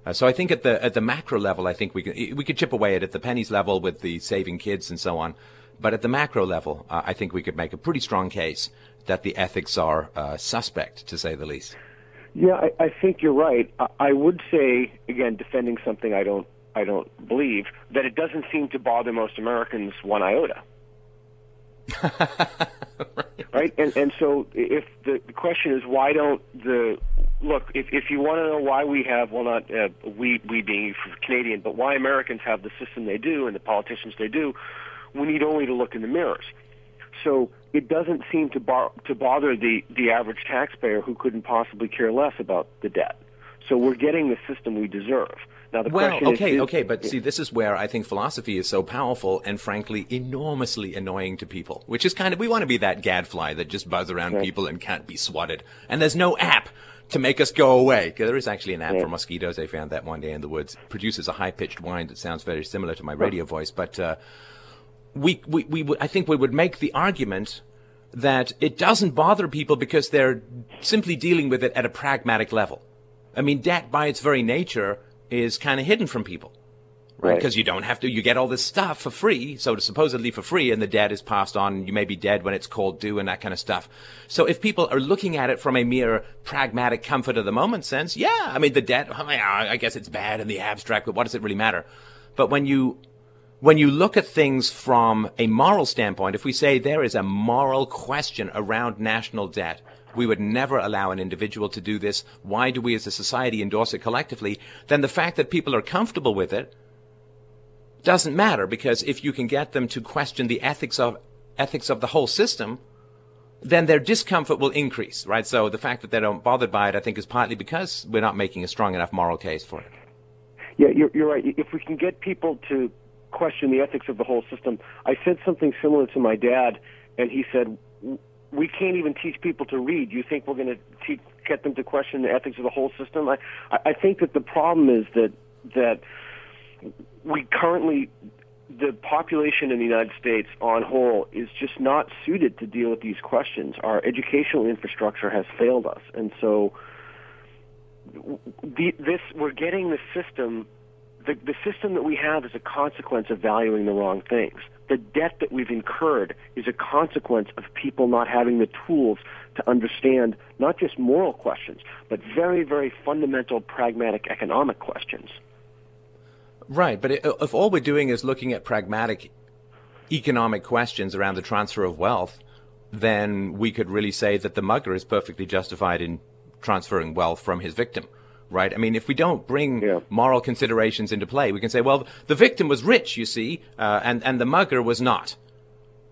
S12: Uh, so I think at the at the macro level, I think we can we could chip away at it at the pennies level with the saving kids and so on. But at the macro level, uh, I think we could make a pretty strong case that the ethics are uh, suspect, to say the least.
S16: Yeah, I, I think you're right. I, I would say again, defending something I don't I don't believe that it doesn't seem to bother most Americans one iota right.
S12: <laughs>
S16: right. And and so if the, the question is why don't the look if if you want to know why we have well not uh, we we being Canadian but why Americans have the system they do and the politicians they do, we need only to look in the mirrors. So it doesn't seem to bar- to bother the the average taxpayer who couldn't possibly care less about the debt. So we're getting the system we deserve. Now, the
S12: well, question okay,
S16: is,
S12: okay, but see, this is where I think philosophy is so powerful and, frankly, enormously annoying to people. Which is kind of we want to be that gadfly that just buzz around right. people and can't be swatted. And there's no app to make us go away. There is actually an app yeah. for mosquitoes. I found that one day in the woods. It produces a high pitched whine that sounds very similar to my radio voice, but uh, we, we, we i think we would make the argument that it doesn't bother people because they're simply dealing with it at a pragmatic level. I mean, debt by its very nature is kind of hidden from people, right? Because you don't have to, you get all this stuff for free. So supposedly for free and the debt is passed on. You may be dead when it's called due and that kind of stuff. So if people are looking at it from a mere pragmatic comfort of the moment sense, yeah, I mean, the debt, <laughs> I guess it's bad in the abstract, but what does it really matter? But when you when you look at things from a moral standpoint, if we say there is a moral question around national debt, we would never allow an individual to do this. Why do we as a society endorse it collectively? Then the fact that people are comfortable with it doesn't matter because if you can get them to question the ethics of ethics of the whole system, then their discomfort will increase, right? So the fact that they don't bothered by it, I think, is partly because we're not making a strong enough moral case for it.
S16: Yeah, you're, you're right. If we can get people to question the ethics of the whole system, I said something similar to my dad, and he said, we can't even teach people to read. You think we're going to teach, get them to question the ethics of the whole system? I, I think that the problem is that that we currently the population in the United States on whole is just not suited to deal with these questions. Our educational infrastructure has failed us, and so the, this we're getting the system the, the system that we have is a consequence of valuing the wrong things. The debt that we've incurred is a consequence of people not having the tools to understand not just moral questions, but very, very fundamental pragmatic economic questions.
S12: Right, but if all we're doing is looking at pragmatic economic questions around the transfer of wealth, then we could really say that the mugger is perfectly justified in transferring wealth from his victim right? I mean, if we don't bring yeah. moral considerations into play, we can say, well, the victim was rich, you see, uh, and, and the mugger was not.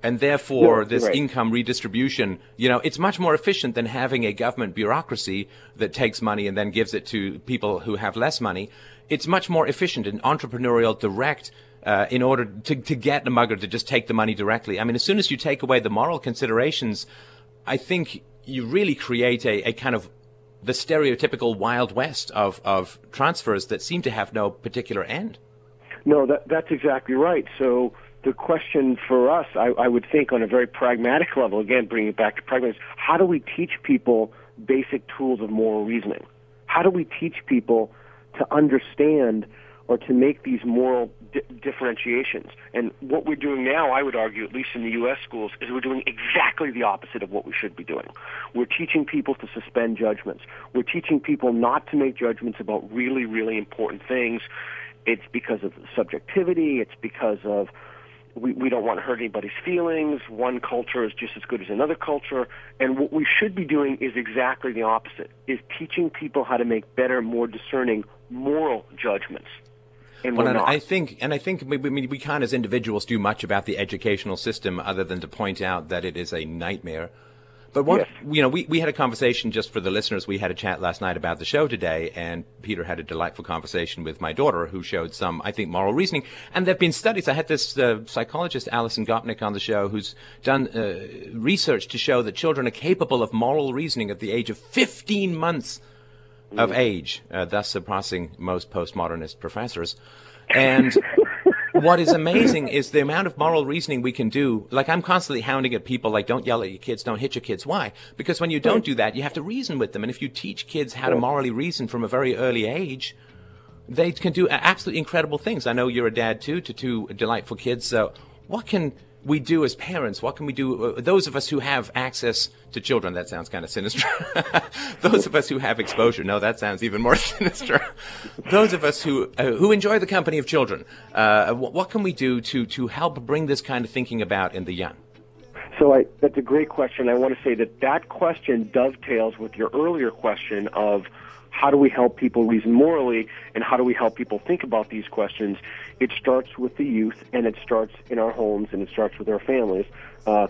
S12: And therefore, yeah, this right. income redistribution, you know, it's much more efficient than having a government bureaucracy that takes money and then gives it to people who have less money. It's much more efficient and entrepreneurial, direct, uh, in order to, to get the mugger to just take the money directly. I mean, as soon as you take away the moral considerations, I think you really create a, a kind of the stereotypical Wild West of, of transfers that seem to have no particular end.
S16: No, that, that's exactly right. So the question for us, I, I would think, on a very pragmatic level, again, bringing it back to pragmatism, how do we teach people basic tools of moral reasoning? How do we teach people to understand or to make these moral di- differentiations. And what we're doing now, I would argue, at least in the U.S. schools, is we're doing exactly the opposite of what we should be doing. We're teaching people to suspend judgments. We're teaching people not to make judgments about really, really important things. It's because of subjectivity. It's because of we, we don't want to hurt anybody's feelings. One culture is just as good as another culture. And what we should be doing is exactly the opposite, is teaching people how to make better, more discerning moral judgments and well,
S12: and I think, and I think we, we, we can't as individuals do much about the educational system other than to point out that it is a nightmare. But what yes. you know, we, we had a conversation just for the listeners. We had a chat last night about the show today, and Peter had a delightful conversation with my daughter, who showed some, I think, moral reasoning. And there have been studies. I had this uh, psychologist, Alison Gopnik, on the show, who's done uh, research to show that children are capable of moral reasoning at the age of 15 months mm. of age, uh, thus surpassing most postmodernist professors. And <laughs> what is amazing is the amount of moral reasoning we can do. Like I'm constantly hounding at people, like don't yell at your kids, don't hit your kids. Why? Because when you don't do that, you have to reason with them. And if you teach kids how to morally reason from a very early age, they can do absolutely incredible things. I know you're a dad too to two delightful kids. So what can we do as parents? What can we do? Uh, those of us who have access to children, that sounds kind of sinister. <laughs> those of us who have exposure, no, that sounds even more <laughs> sinister. those of us who uh, who enjoy the company of children, uh, what can we do to to help bring this kind of thinking about in the young?
S16: So I, that's a great question. I want to say that that question dovetails with your earlier question of how do we help people reason morally and how do we help people think about these questions it starts with the youth, and it starts in our homes, and it starts with our families. Uh,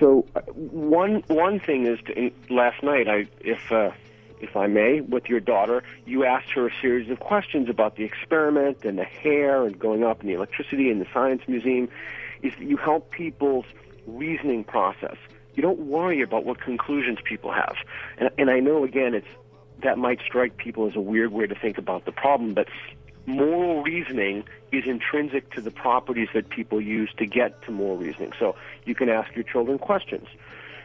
S16: so uh, one one thing is to, last night I if uh, if I may with your daughter you asked her a series of questions about the experiment and the hair and going up and the electricity and the science museum is that you help people's reasoning process you don't worry about what conclusions people have and, and I know again it's that might strike people as a weird way to think about the problem but moral reasoning is intrinsic to the properties that people use to get to moral reasoning. So you can ask your children questions.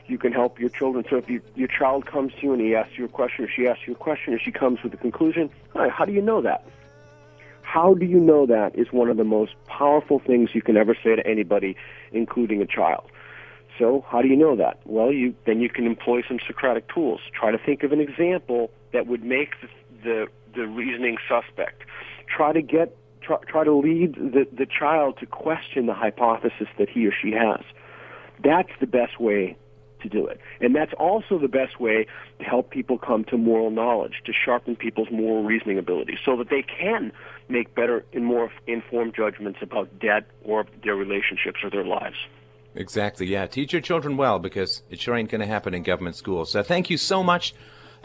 S16: You can help your children. So if you, your child comes to you and he asks you a question, or she asks you a question, or she comes with a conclusion, how do you know that? How do you know that is one of the most powerful things you can ever say to anybody, including a child. So how do you know that? Well, you then you can employ some Socratic tools. Try to think of an example that would make the, the, the reasoning suspect try to get try, try to lead the, the child to question the hypothesis that he or she has. That's the best way to do it. And that's also the best way to help people come to moral knowledge, to sharpen people's moral reasoning ability so that they can make better and more informed judgments about debt or their relationships or their lives.
S12: Exactly, yeah. Teach your children well because it sure ain't going to happen in government schools. So thank you so much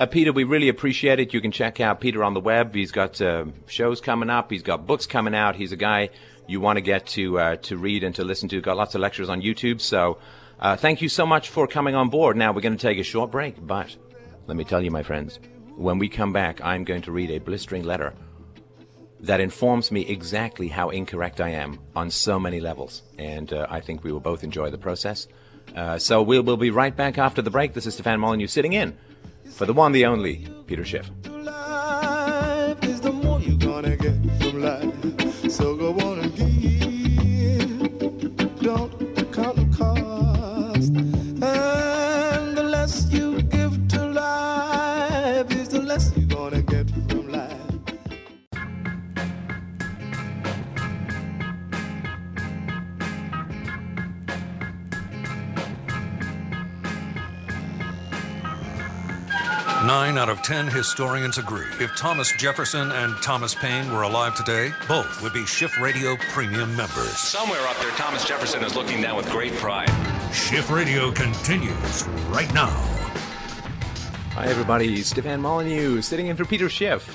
S12: uh, Peter, we really appreciate it. You can check out Peter on the web. He's got uh, shows coming up. He's got books coming out. He's a guy you want to get to uh, to read and to listen to. Got lots of lectures on YouTube. So uh, thank you so much for coming on board. Now we're going to take a short break, but let me tell you, my friends, when we come back, I'm going to read a blistering letter that informs me exactly how incorrect I am on so many levels, and uh, I think we will both enjoy the process. Uh, so we'll, we'll be right back after the break. This is Stefan Molyneux sitting in for the one, the only, Peter Schiff.
S28: Nine out of ten historians agree. If Thomas Jefferson and Thomas Paine were alive today, both would be Schiff Radio Premium members.
S29: Somewhere up there, Thomas Jefferson is looking down with great pride.
S28: Schiff Radio continues right now.
S12: Hi, everybody. Stefan Molyneux sitting in for Peter Schiff.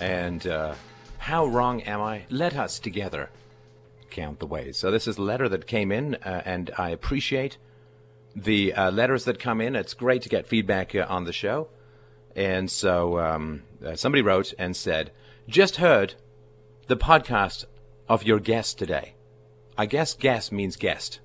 S12: And uh, how wrong am I? Let us together count the ways. So, this is a letter that came in, uh, and I appreciate the uh, letters that come in. It's great to get feedback uh, on the show. And so um, uh, somebody wrote and said, Just heard the podcast of your guest today. I guess guest means guest.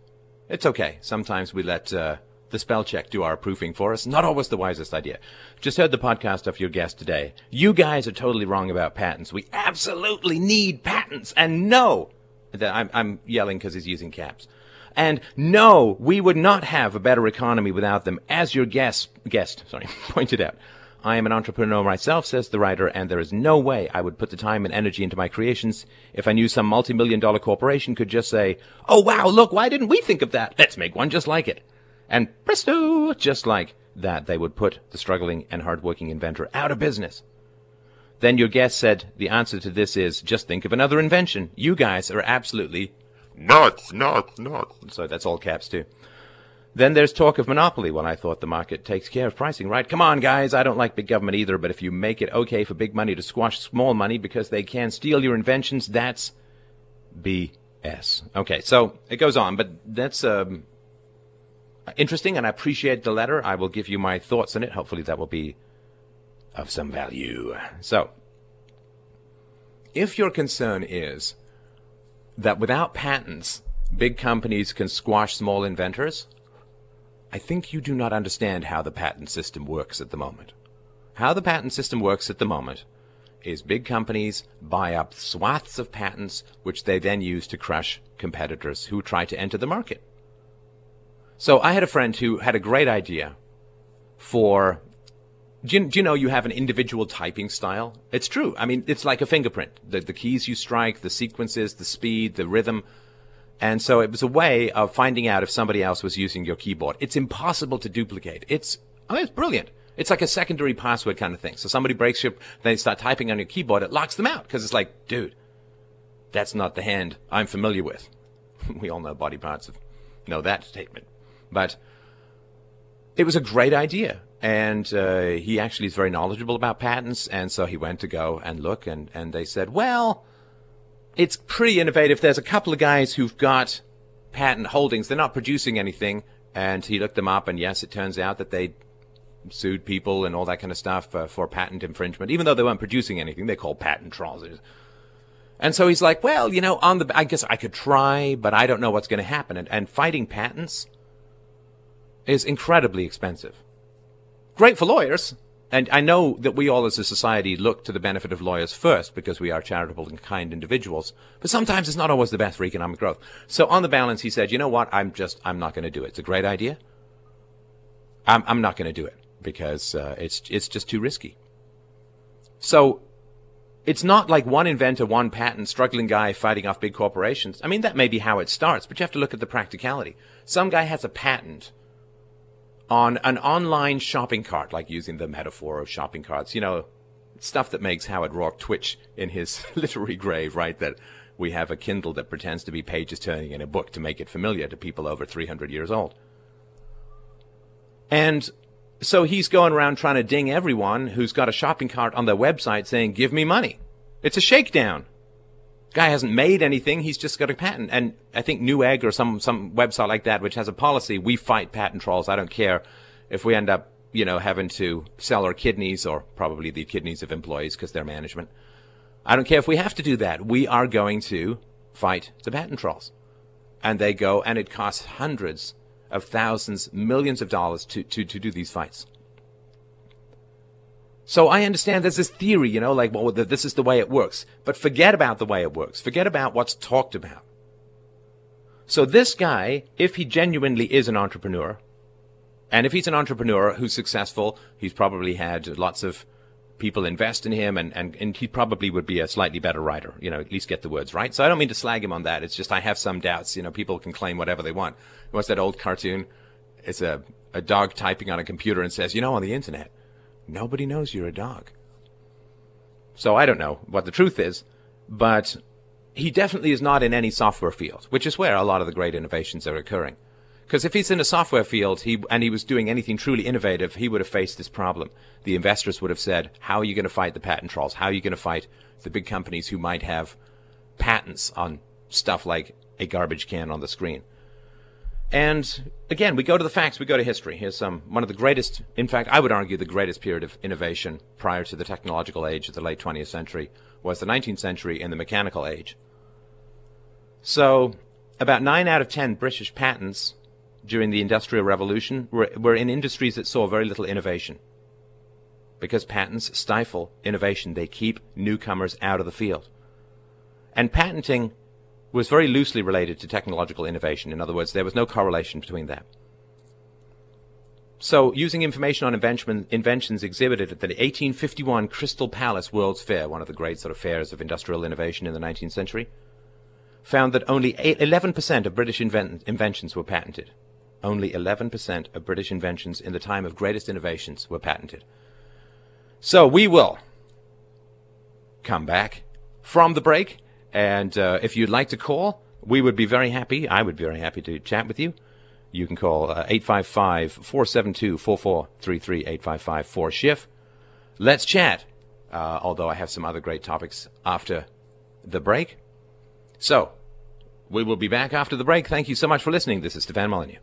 S12: It's okay. Sometimes we let uh, the spell check do our proofing for us. Not always the wisest idea. Just heard the podcast of your guest today. You guys are totally wrong about patents. We absolutely need patents. And no, I'm, I'm yelling because he's using caps. And no, we would not have a better economy without them, as your guest, guest, sorry, <laughs> pointed out. I am an entrepreneur myself, says the writer, and there is no way I would put the time and energy into my creations if I knew some multi-million dollar corporation could just say, oh wow, look, why didn't we think of that? Let's make one just like it. And presto, just like that, they would put the struggling and hardworking inventor out of business. Then your guest said the answer to this is just think of another invention. You guys are absolutely
S30: nuts, nuts, nuts.
S12: So that's all caps too. Then there's talk of monopoly. Well, I thought the market takes care of pricing, right? Come on, guys. I don't like big government either, but if you make it okay for big money to squash small money because they can steal your inventions, that's BS. Okay, so it goes on, but that's um, interesting, and I appreciate the letter. I will give you my thoughts on it. Hopefully, that will be of some value. So, if your concern is that without patents, big companies can squash small inventors, I think you do not understand how the patent system works at the moment. How the patent system works at the moment is big companies buy up swaths of patents, which they then use to crush competitors who try to enter the market. So I had a friend who had a great idea for. Do you, do you know you have an individual typing style? It's true. I mean, it's like a fingerprint. The, the keys you strike, the sequences, the speed, the rhythm. And so it was a way of finding out if somebody else was using your keyboard. It's impossible to duplicate. It's, I mean, it's brilliant. It's like a secondary password kind of thing. So somebody breaks your, they start typing on your keyboard, it locks them out because it's like, dude, that's not the hand I'm familiar with. <laughs> we all know body parts of, know that statement. But it was a great idea. And uh, he actually is very knowledgeable about patents. And so he went to go and look, and, and they said, well, it's pretty innovative. There's a couple of guys who've got patent holdings. They're not producing anything. And he looked them up, and yes, it turns out that they sued people and all that kind of stuff uh, for patent infringement, even though they weren't producing anything. They call patent trolls. And so he's like, well, you know, on the, I guess I could try, but I don't know what's going to happen. And, and fighting patents is incredibly expensive. Great for lawyers, and I know that we all as a society look to the benefit of lawyers first because we are charitable and kind individuals, but sometimes it's not always the best for economic growth. So on the balance, he said, you know what? I'm just, I'm not going to do it. It's a great idea. I'm, I'm not going to do it because uh, it's, it's just too risky. So it's not like one inventor, one patent, struggling guy fighting off big corporations. I mean, that may be how it starts, but you have to look at the practicality. Some guy has a patent on an online shopping cart, like using the metaphor of shopping carts, you know, stuff that makes Howard Roark twitch in his <laughs> literary grave, right? That we have a Kindle that pretends to be pages turning in a book to make it familiar to people over 300 years old. And so he's going around trying to ding everyone who's got a shopping cart on their website saying, give me money. It's a shakedown guy hasn't made anything. He's just got a patent. And I think Newegg or some, some website like that, which has a policy, we fight patent trolls. I don't care if we end up, you know, having to sell our kidneys or probably the kidneys of employees because they're management. I don't care if we have to do that. We are going to fight the patent trolls. And they go, and it costs hundreds of thousands, millions of dollars to, to, to do these fights. So I understand there's this theory, you know, like, well, this is the way it works. But forget about the way it works. Forget about what's talked about. So this guy, if he genuinely is an entrepreneur, and if he's an entrepreneur who's successful, he's probably had lots of people invest in him and, and, and he probably would be a slightly better writer, you know, at least get the words right. So I don't mean to slag him on that. It's just I have some doubts. You know, people can claim whatever they want. What's that old cartoon? It's a, a dog typing on a computer and says, you know, on the internet, Nobody knows you're a dog. So I don't know what the truth is, but he definitely is not in any software field, which is where a lot of the great innovations are occurring. Because if he's in a software field he, and he was doing anything truly innovative, he would have faced this problem. The investors would have said, How are you going to fight the patent trolls? How are you going to fight the big companies who might have patents on stuff like a garbage can on the screen? And again, we go to the facts, we go to history. Here's um, one of the greatest, in fact, I would argue the greatest period of innovation prior to the technological age of the late 20th century was the 19th century and the mechanical age. So, about 9 out of 10 British patents during the Industrial Revolution were, were in industries that saw very little innovation because patents stifle innovation. They keep newcomers out of the field. And patenting was very loosely related to technological innovation. In other words, there was no correlation between them. So, using information on invention, inventions exhibited at the 1851 Crystal Palace World's Fair, one of the great sort of fairs of industrial innovation in the 19th century, found that only 8, 11% of British invent, inventions were patented. Only 11% of British inventions in the time of greatest innovations were patented. So, we will come back from the break and uh, if you'd like to call, we would be very happy. I would be very happy to chat with you. You can call uh, 855 472 4433 855 4 Schiff. Let's chat. Uh, although I have some other great topics after the break. So, we will be back after the break. Thank you so much for listening. This is Stefan Molyneux.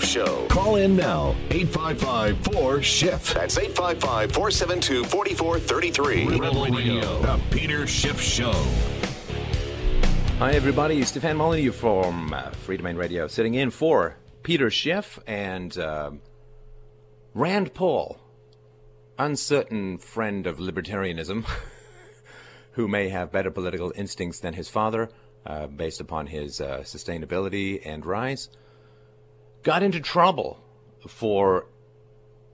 S28: Schiff
S24: Show. Call in now, 855 4 Schiff. That's 855 472 4433. Rebel Radio, The Peter Schiff
S28: Show.
S12: Hi, everybody. Stefan
S28: Molyneux
S12: from uh, Free Domain Radio, sitting in for Peter Schiff and uh, Rand Paul, uncertain friend of libertarianism, <laughs> who may have better political instincts than his father, uh, based upon his uh, sustainability and rise got into trouble for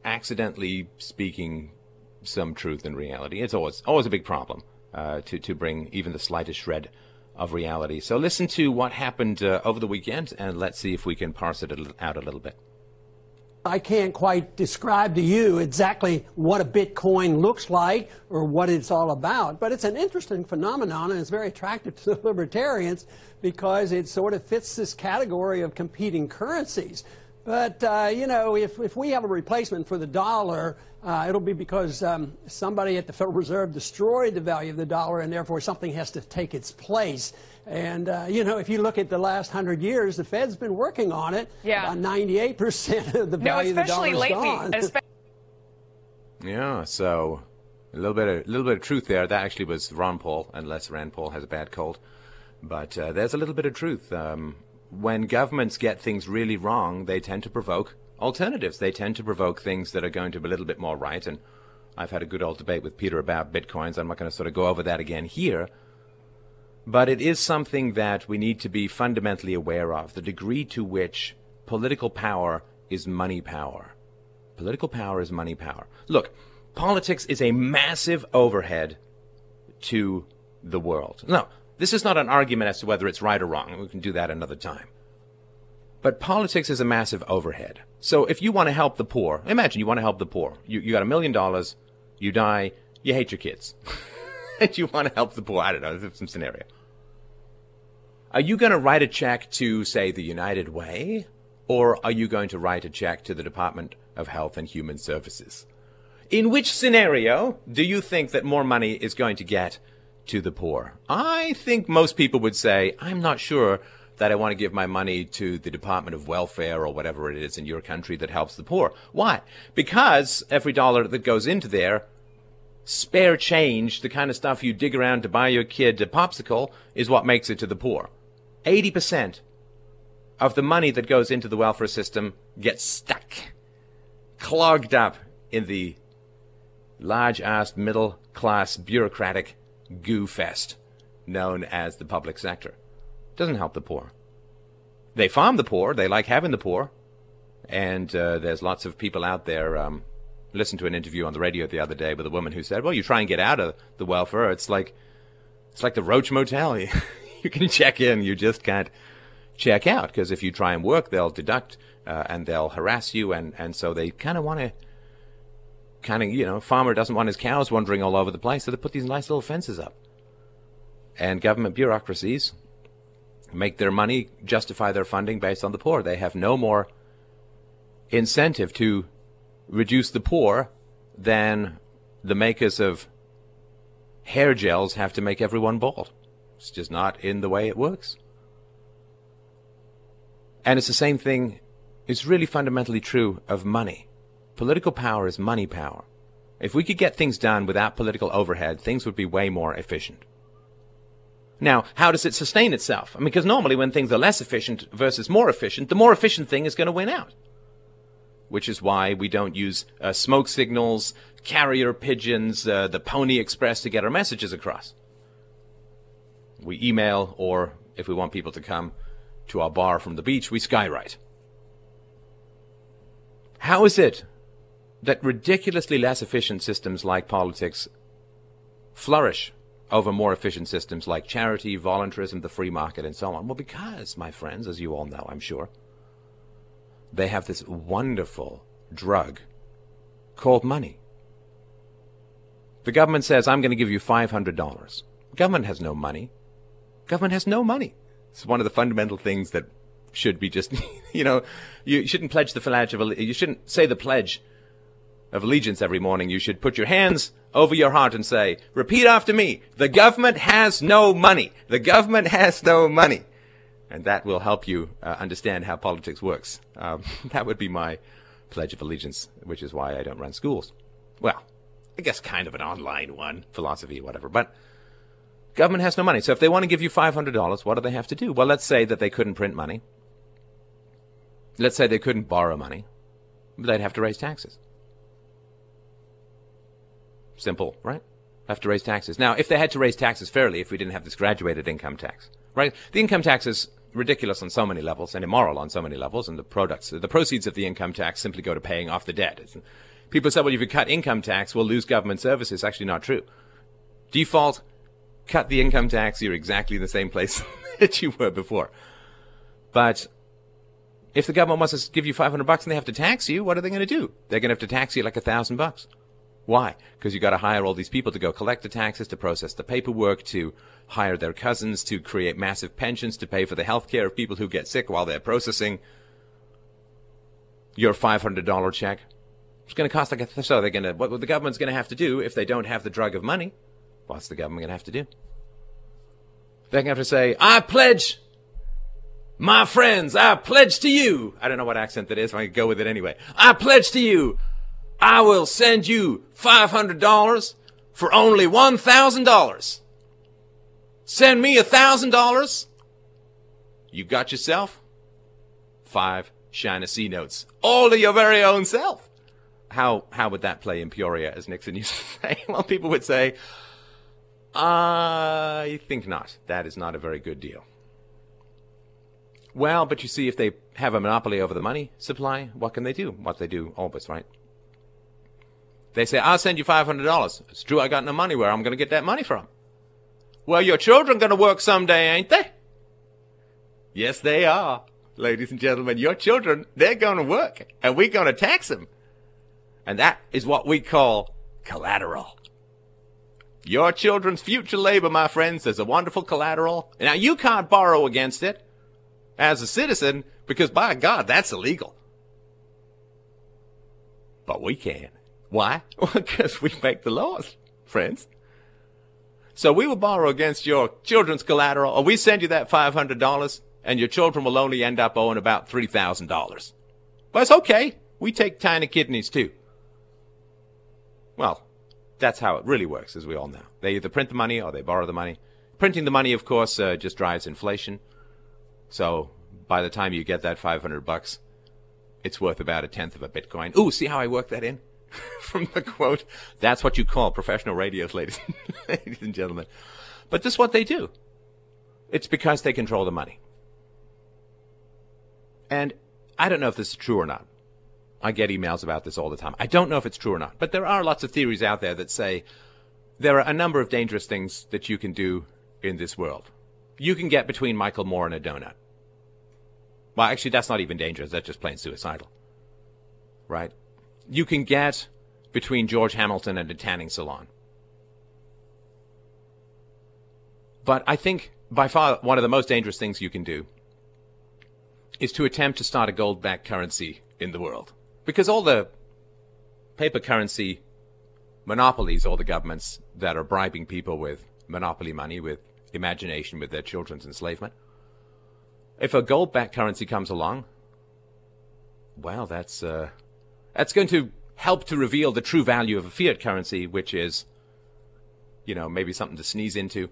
S12: accidentally speaking some truth in reality. It's always always a big problem uh, to to bring even the slightest shred of reality. So listen to what happened uh, over the weekend, and let's see if we can parse it out a little bit.
S31: I can't quite describe to you exactly what a Bitcoin looks like or what it's all about, but it's an interesting phenomenon and it's very attractive to the libertarians because it sort of fits this category of competing currencies. But, uh, you know, if, if we have a replacement for the dollar, uh, it'll be because um, somebody at the Federal Reserve destroyed the value of the dollar, and therefore something has to take its place. And, uh, you know, if you look at the last hundred years, the Fed's been working on it. Yeah. About 98% of the value no, of the dollar is gone.
S12: <laughs> yeah, so a little bit of, a little bit of truth there. That actually was Ron Paul, unless Rand Paul has a bad cold. But uh, there's a little bit of truth. Um, when governments get things really wrong, they tend to provoke alternatives. They tend to provoke things that are going to be a little bit more right. And I've had a good old debate with Peter about bitcoins. I'm not going to sort of go over that again here. But it is something that we need to be fundamentally aware of the degree to which political power is money power. Political power is money power. Look, politics is a massive overhead to the world. No. This is not an argument as to whether it's right or wrong. We can do that another time. But politics is a massive overhead. So if you want to help the poor, imagine you want to help the poor. You, you got a million dollars, you die, you hate your kids. <laughs> and you want to help the poor. I don't know, some scenario. Are you going to write a check to, say, the United Way? Or are you going to write a check to the Department of Health and Human Services? In which scenario do you think that more money is going to get to the poor. I think most people would say, I'm not sure that I want to give my money to the Department of Welfare or whatever it is in your country that helps the poor. Why? Because every dollar that goes into there, spare change, the kind of stuff you dig around to buy your kid a popsicle, is what makes it to the poor. 80% of the money that goes into the welfare system gets stuck, clogged up in the large assed middle class bureaucratic goo fest known as the public sector. Doesn't help the poor. They farm the poor. They like having the poor. And uh, there's lots of people out there. Um, listened to an interview on the radio the other day with a woman who said, "Well, you try and get out of the welfare. It's like, it's like the Roach Motel. <laughs> you can check in, you just can't check out because if you try and work, they'll deduct uh, and they'll harass you, and and so they kind of want to kind of, you know, farmer doesn't want his cows wandering all over the place, so they put these nice little fences up. And government bureaucracies make their money, justify their funding based on the poor. They have no more incentive to reduce the poor than the makers of hair gels have to make everyone bald. It's just not in the way it works. And it's the same thing, it's really fundamentally true of money. Political power is money power. If we could get things done without political overhead, things would be way more efficient. Now, how does it sustain itself? I mean, because normally when things are less efficient versus more efficient, the more efficient thing is going to win out. Which is why we don't use uh, smoke signals, carrier pigeons, uh, the Pony Express to get our messages across. We email, or if we want people to come to our bar from the beach, we skywrite. How is it that ridiculously less efficient systems like politics flourish over more efficient systems like charity, voluntarism, the free market, and so on? Well, because, my friends, as you all know, I'm sure, they have this wonderful drug called money. The government says, I'm going to give you $500. Government has no money. Government has no money. It's one of the fundamental things that should be just, <laughs> you know, you shouldn't pledge the pledge of, you shouldn't say the pledge of allegiance every morning, you should put your hands over your heart and say, repeat after me, the government has no money. The government has no money. And that will help you uh, understand how politics works. Um, <laughs> that would be my pledge of allegiance, which is why I don't run schools. Well, I guess kind of an online one, philosophy, whatever, but government has no money. So if they want to give you $500, what do they have to do? Well, let's say that they couldn't print money. Let's say they couldn't borrow money. They'd have to raise taxes. Simple, right? Have to raise taxes. Now, if they had to raise taxes fairly, if we didn't have this graduated income tax, right? The income tax is ridiculous on so many levels and immoral on so many levels, and the products, the proceeds of the income tax simply go to paying off the debt. People say, well, if you cut income tax, we'll lose government services. Actually, not true. Default, cut the income tax, you're exactly the same place <laughs> that you were before. But if the government wants to give you 500 bucks and they have to tax you, what are they going to do? They're going to have to tax you like a thousand bucks. Why? Because you have got to hire all these people to go collect the taxes, to process the paperwork, to hire their cousins, to create massive pensions, to pay for the health care of people who get sick while they're processing your $500 check. It's going to cost like a, so they're going to, what the government's going to have to do if they don't have the drug of money, what's the government going to have to do? They're going to have to say, I pledge my friends, I pledge to you. I don't know what accent that is, but I go with it anyway. I pledge to you. I will send you $500 for only $1,000. Send me $1,000. dollars you got yourself five China C notes, all to your very own self. How, how would that play in Peoria, as Nixon used to <laughs> say? well, people would say, I think not. That is not a very good deal. Well, but you see, if they have a monopoly over the money supply, what can they do? What they do always, right? They say, I'll send you $500. It's true, I got no money. Where I'm going to get that money from? Well, your children going to work someday, ain't they? Yes, they are. Ladies and gentlemen, your children, they're going to work and we're going to tax them. And that is what we call collateral. Your children's future labor, my friends, is a wonderful collateral. Now you can't borrow against it as a citizen because by God, that's illegal. But we can. Why? <laughs> Well, because we make the laws, friends. So we will borrow against your children's collateral, or we send you that $500, and your children will only end up owing about $3,000. But it's okay. We take tiny kidneys too. Well, that's how it really works, as we all know. They either print the money or they borrow the money. Printing the money, of course, uh, just drives inflation. So by the time you get that 500 bucks, it's worth about a tenth of a Bitcoin. Ooh, see how I work that in? <laughs> from the quote. That's what you call professional radios, ladies, <laughs> ladies and gentlemen. But this is what they do. It's because they control the money. And I don't know if this is true or not. I get emails about this all the time. I don't know if it's true or not, but there are lots of theories out there that say there are a number of dangerous things that you can do in this world. You can get between Michael Moore and a donut. Well, actually, that's not even dangerous. That's just plain suicidal. Right? you can get between George Hamilton and a tanning salon. But I think by far one of the most dangerous things you can do is to attempt to start a gold backed currency in the world. Because all the paper currency monopolies or the governments that are bribing people with monopoly money, with imagination, with their children's enslavement. If a gold backed currency comes along, well, that's, uh, that's going to help to reveal the true value of a fiat currency, which is, you know, maybe something to sneeze into.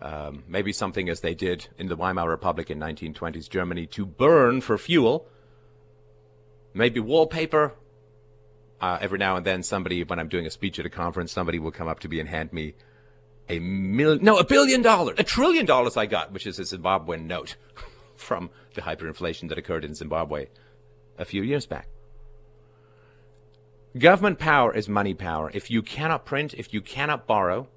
S12: Um, maybe something as they did in the Weimar Republic in 1920s Germany to burn for fuel. Maybe wallpaper. Uh, every now and then, somebody, when I'm doing a speech at a conference, somebody will come up to me and hand me a million, no, a billion dollars, a trillion dollars I got, which is a Zimbabwean note <laughs> from the hyperinflation that occurred in Zimbabwe a few years back. Government power is money power. If you cannot print, if you cannot borrow,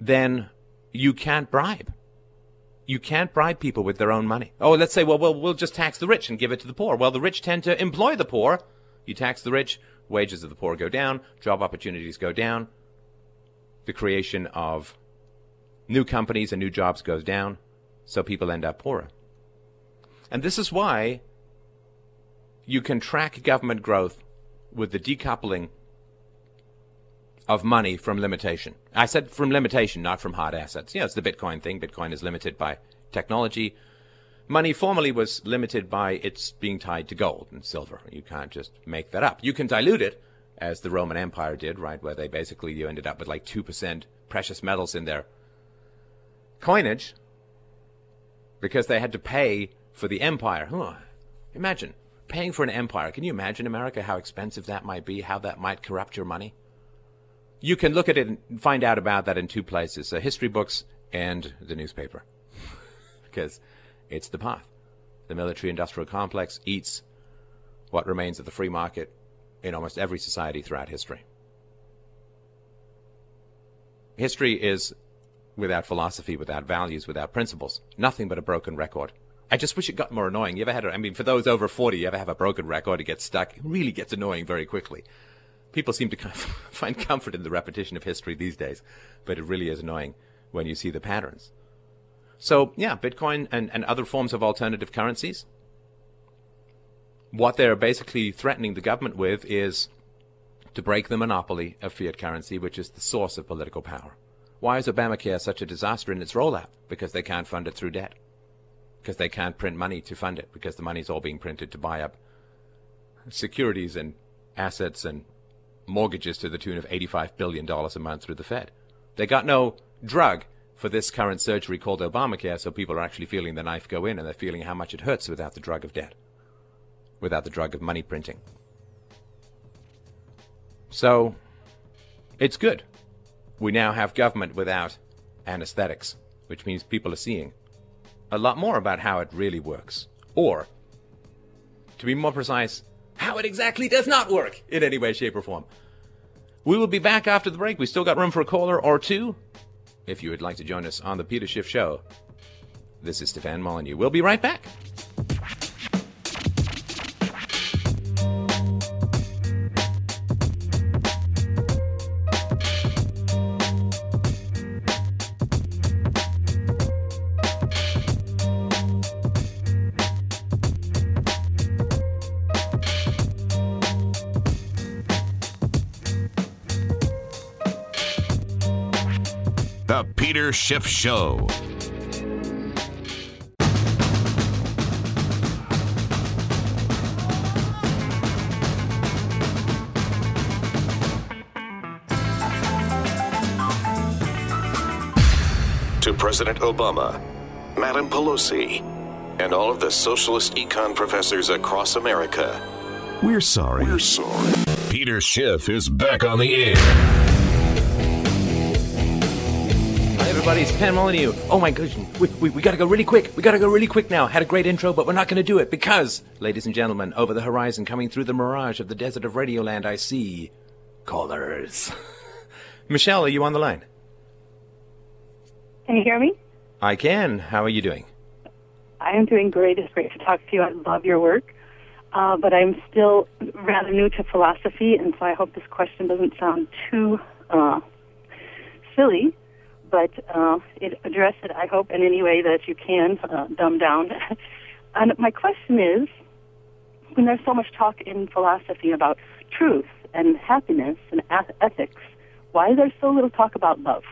S12: then you can't bribe. You can't bribe people with their own money. Oh, let's say, well, well, we'll just tax the rich and give it to the poor. Well, the rich tend to employ the poor. You tax the rich, wages of the poor go down, job opportunities go down, the creation of new companies and new jobs goes down, so people end up poorer. And this is why you can track government growth with the decoupling of money from limitation. I said from limitation, not from hard assets. You know, it's the Bitcoin thing. Bitcoin is limited by technology. Money formerly was limited by its being tied to gold and silver. You can't just make that up. You can dilute it, as the Roman Empire did, right, where they basically you ended up with like 2% precious metals in their coinage because they had to pay for the empire. Huh. Imagine paying for an empire. Can you imagine, America, how expensive that might be, how that might corrupt your money? You can look at it and find out about that in two places the uh, history books and the newspaper. <laughs> because it's the path. The military industrial complex eats what remains of the free market in almost every society throughout history. History is without philosophy, without values, without principles, nothing but a broken record. I just wish it got more annoying. You ever had it? I mean, for those over 40, you ever have a broken record? It gets stuck. It really gets annoying very quickly. People seem to <laughs> find comfort in the repetition of history these days, but it really is annoying when you see the patterns. So, yeah, Bitcoin and, and other forms of alternative currencies. What they're basically threatening the government with is to break the monopoly of fiat currency, which is the source of political power. Why is Obamacare such a disaster in its rollout? Because they can't fund it through debt because they can't print money to fund it because the money's all being printed to buy up securities and assets and mortgages to the tune of $85 billion a month through the Fed. They got no drug for this current surgery called Obamacare, so people are actually feeling the knife go in and they're feeling how much it hurts without the drug of debt, without the drug of money printing. So it's good. We now have government without anesthetics, which means people are seeing a lot more about how it really works. Or, to be more precise, how it exactly does not work in any way, shape, or form. We will be back after the break. We still got room for a caller or two. If you would like to join us on the Peter Schiff Show, this is Stefan Molyneux. We'll be right back.
S32: Leadership Show. To President Obama, Madam Pelosi, and all of the socialist econ professors across America. We're sorry. We're sorry. Peter Schiff is back on the air.
S12: everybody. It's Pan Molyneux. Oh my gosh, we, we, we gotta go really quick. We gotta go really quick now. Had a great intro, but we're not gonna do it because, ladies and gentlemen, over the horizon, coming through the mirage of the desert of Radioland, I see callers. <laughs> Michelle, are you on the line?
S33: Can you hear me?
S12: I can. How are you doing?
S33: I am doing great. It's great to talk to you. I love your work. Uh, but I'm still rather new to philosophy, and so I hope this question doesn't sound too uh, silly but uh, it, address it, I hope, in any way that you can uh, dumb down. <laughs> and my question is, when there's so much talk in philosophy about truth and happiness and ethics, why is there so little talk about love?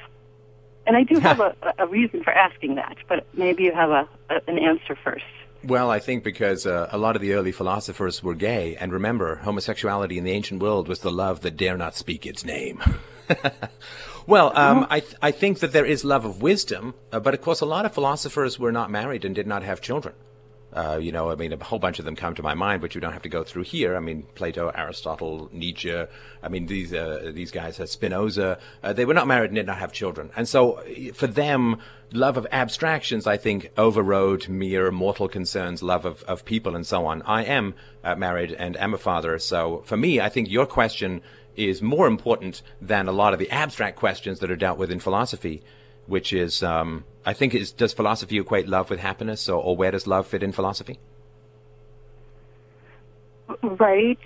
S33: And I do have a, <laughs> a reason for asking that, but maybe you have a, a an answer first.
S12: Well, I think because uh, a lot of the early philosophers were gay, and remember, homosexuality in the ancient world was the love that dare not speak its name. <laughs> Well, um, uh-huh. I, th- I think that there is love of wisdom, uh, but of course, a lot of philosophers were not married and did not have children. Uh, you know, I mean, a whole bunch of them come to my mind, but you don't have to go through here. I mean, Plato, Aristotle, Nietzsche. I mean, these uh, these guys, uh, Spinoza. Uh, they were not married and did not have children, and so uh, for them, love of abstractions, I think, overrode mere mortal concerns, love of of people, and so on. I am uh, married and am a father, so for me, I think your question is more important than a lot of the abstract questions that are dealt with in philosophy, which is, um, I think, is does philosophy equate love with happiness, or, or where does love fit in philosophy?
S33: Right.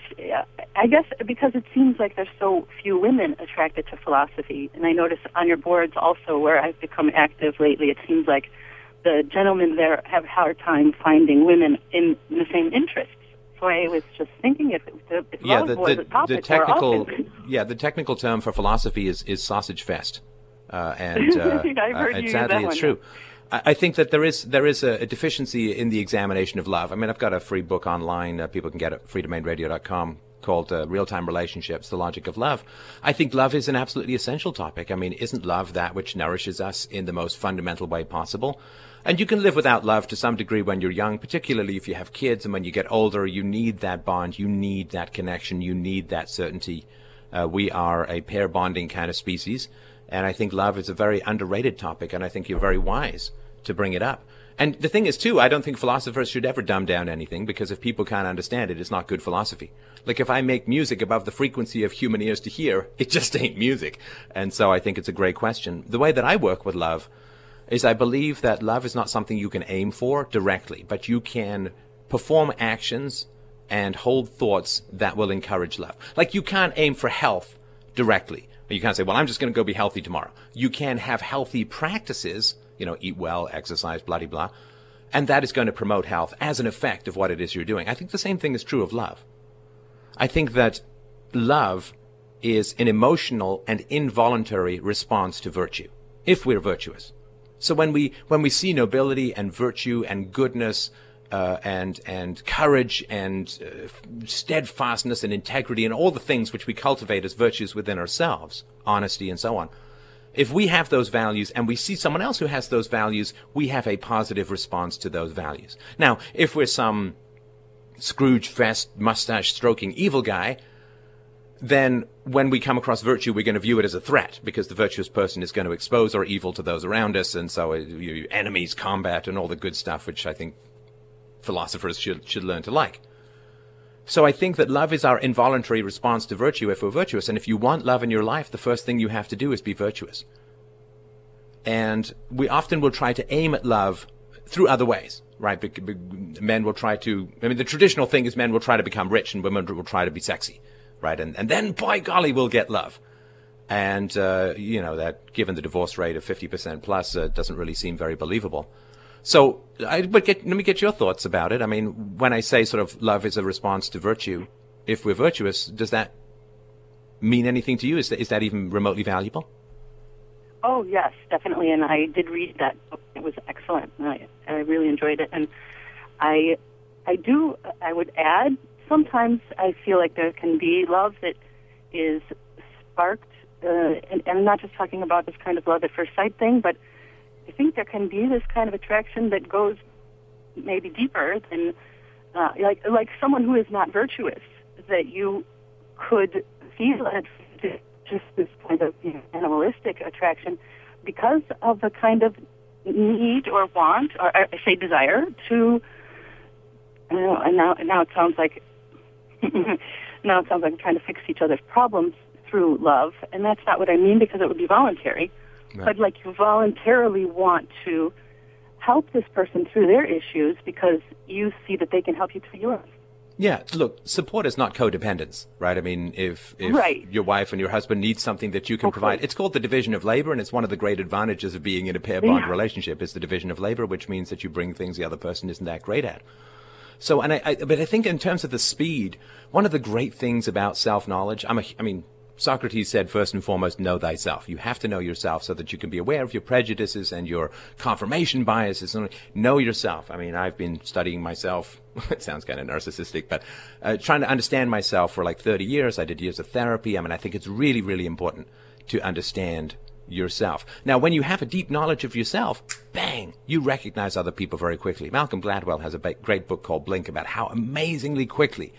S33: I guess because it seems like there's so few women attracted to philosophy, and I notice on your boards also where I've become active lately, it seems like the gentlemen there have a hard time finding women in the same interests. Way was just thinking if, if, if
S12: yeah, the,
S33: the, the, the
S12: technical yeah the technical term for philosophy is is sausage fest,
S33: uh, and, <laughs> uh, uh and sadly
S12: it's true. I think that there is there is a, deficiency in the examination of love. I mean, I've got a free book online. Uh, people can get it freedomainradio.com called uh, Real Time Relationships The Logic of Love. I think love is an absolutely essential topic. I mean, isn't love that which nourishes us in the most fundamental way possible? And you can live without love to some degree when you're young, particularly if you have kids. And when you get older, you need that bond, you need that connection, you need that certainty. Uh, we are a pair bonding kind of species. And I think love is a very underrated topic. And I think you're very wise to bring it up. And the thing is, too, I don't think philosophers should ever dumb down anything because if people can't understand it, it's not good philosophy. Like if I make music above the frequency of human ears to hear, <laughs> it just ain't music. And so I think it's a great question. The way that I work with love is I believe that love is not something you can aim for directly, but you can perform actions and hold thoughts that will encourage love. Like you can't aim for health directly. You can't say, well, I'm just going to go be healthy tomorrow. You can have healthy practices, you know, eat well, exercise, blah, blah, blah. And that is going to promote health as an effect of what it is you're doing. I think the same thing is true of love. I think that love is an emotional and involuntary response to virtue, if we're virtuous. So when we when we see nobility and virtue and goodness uh, and and courage and uh, steadfastness and integrity and all the things which we cultivate as virtues within ourselves, honesty and so on, if we have those values and we see someone else who has those values, we have a positive response to those values. Now, if we're some Scrooge fest mustache stroking evil guy, then when we come across virtue, we're going to view it as a threat because the virtuous person is going to expose our evil to those around us, and so uh, enemies, combat, and all the good stuff, which I think philosophers should, should learn to like. So I think that love is our involuntary response to virtue if we're virtuous, and if you want love in your life, the first thing you have to do is be virtuous. And we often will try to aim at love through other ways, right? Be- be- men will try to, I mean, the traditional thing is men will try to become rich and women will try to be sexy right? And, and then, by golly, we'll get love. And, uh, you know, that given the divorce rate of 50% plus, uh, doesn't really seem very believable. So, I, but get, let me get your thoughts about it. I mean, when I say sort of love is a response to virtue, if we're virtuous, does that mean anything to you? Is that, is that even remotely valuable?
S33: Oh, yes, definitely. And I did read that book. It was excellent. I, I really enjoyed it. And I, I do, I would add sometimes I feel like there can be love that is sparked, uh, and, and I'm not just talking about this kind of love at first sight thing, but I think there can be this kind of attraction that goes maybe deeper than uh, like like someone who is not virtuous that you could feel at just this kind of you know, animalistic attraction because of the kind of need or want or I say desire to you know, and now now it sounds like <laughs> now it sounds like I'm trying to fix each other's problems through love, and that's not what I mean because it would be voluntary. Right. But like you voluntarily want to help this person through their issues because you see that they can help you through yours.
S12: Yeah, look, support is not codependence, right? I mean, if, if
S33: right.
S12: your wife and your husband need something that you can okay. provide, it's called the division of labor, and it's one of the great advantages of being in a pair bond yeah. relationship is the division of labor, which means that you bring things the other person isn't that great at. So, and I, I, but I think in terms of the speed, one of the great things about self knowledge, I'm a, I mean, Socrates said, first and foremost, know thyself. You have to know yourself so that you can be aware of your prejudices and your confirmation biases. Know yourself. I mean, I've been studying myself. <laughs> it sounds kind of narcissistic, but uh, trying to understand myself for like 30 years. I did years of therapy. I mean, I think it's really, really important to understand yourself. Now, when you have a deep knowledge of yourself, bang, you recognize other people very quickly. Malcolm Gladwell has a great book called Blink about how amazingly quickly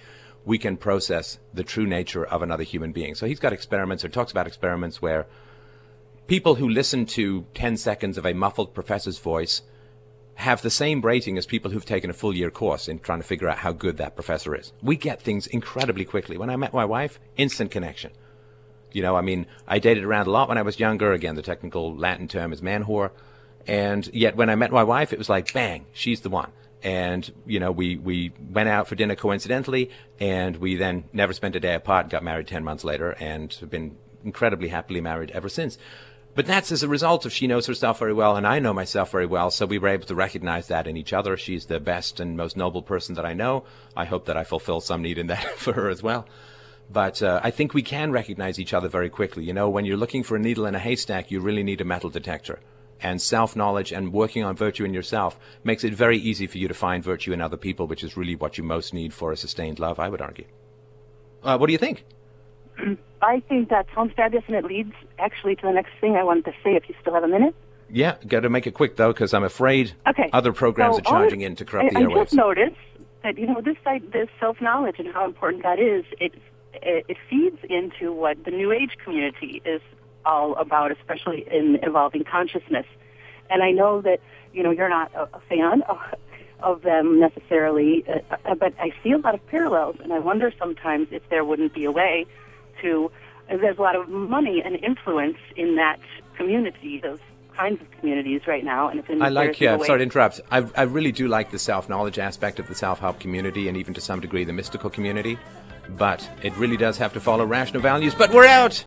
S12: we can process the true nature of another human being. So he's got experiments or talks about experiments where people who listen to 10 seconds of a muffled professor's voice have the same rating as people who've taken a full year course in trying to figure out how good that professor is. We get things incredibly quickly. When I met my wife, instant connection you know, I mean, I dated around a lot when I was younger. Again, the technical Latin term is man whore. And yet when I met my wife, it was like, bang, she's the one. And, you know, we, we went out for dinner coincidentally and we then never spent a day apart, got married 10 months later and have been incredibly happily married ever since. But that's as a result of she knows herself very well and I know myself very well. So we were able to recognize that in each other. She's the best and most noble person that I know. I hope that I fulfill some need in that <laughs> for her as well. But uh, I think we can recognize each other very quickly. You know, when you're looking for a needle in a haystack, you really need a metal detector. And self knowledge and working on virtue in yourself makes it very easy for you to find virtue in other people, which is really what you most need for a sustained love, I would argue. Uh, what do you think?
S33: I think that sounds fabulous, and it leads actually to the next thing I wanted to say if you still have a minute. Yeah,
S12: got to make it quick though, because I'm afraid okay. other programs so are charging this, in to corrupt
S33: I,
S12: the airwaves. I
S33: just noticed that you know this this self knowledge and how important that is it, it feeds into what the New Age community is all about, especially in evolving consciousness. And I know that you know you're not a, a fan of, of them necessarily, uh, but I see a lot of parallels, and I wonder sometimes if there wouldn't be a way to. there's a lot of money and influence in that community, those kinds of communities right now. And if I
S12: like,
S33: yeah,
S12: sorry to interrupt. I, I really do like the self knowledge aspect of the self help community, and even to some degree the mystical community. But it really does have to follow rational values. But we're out!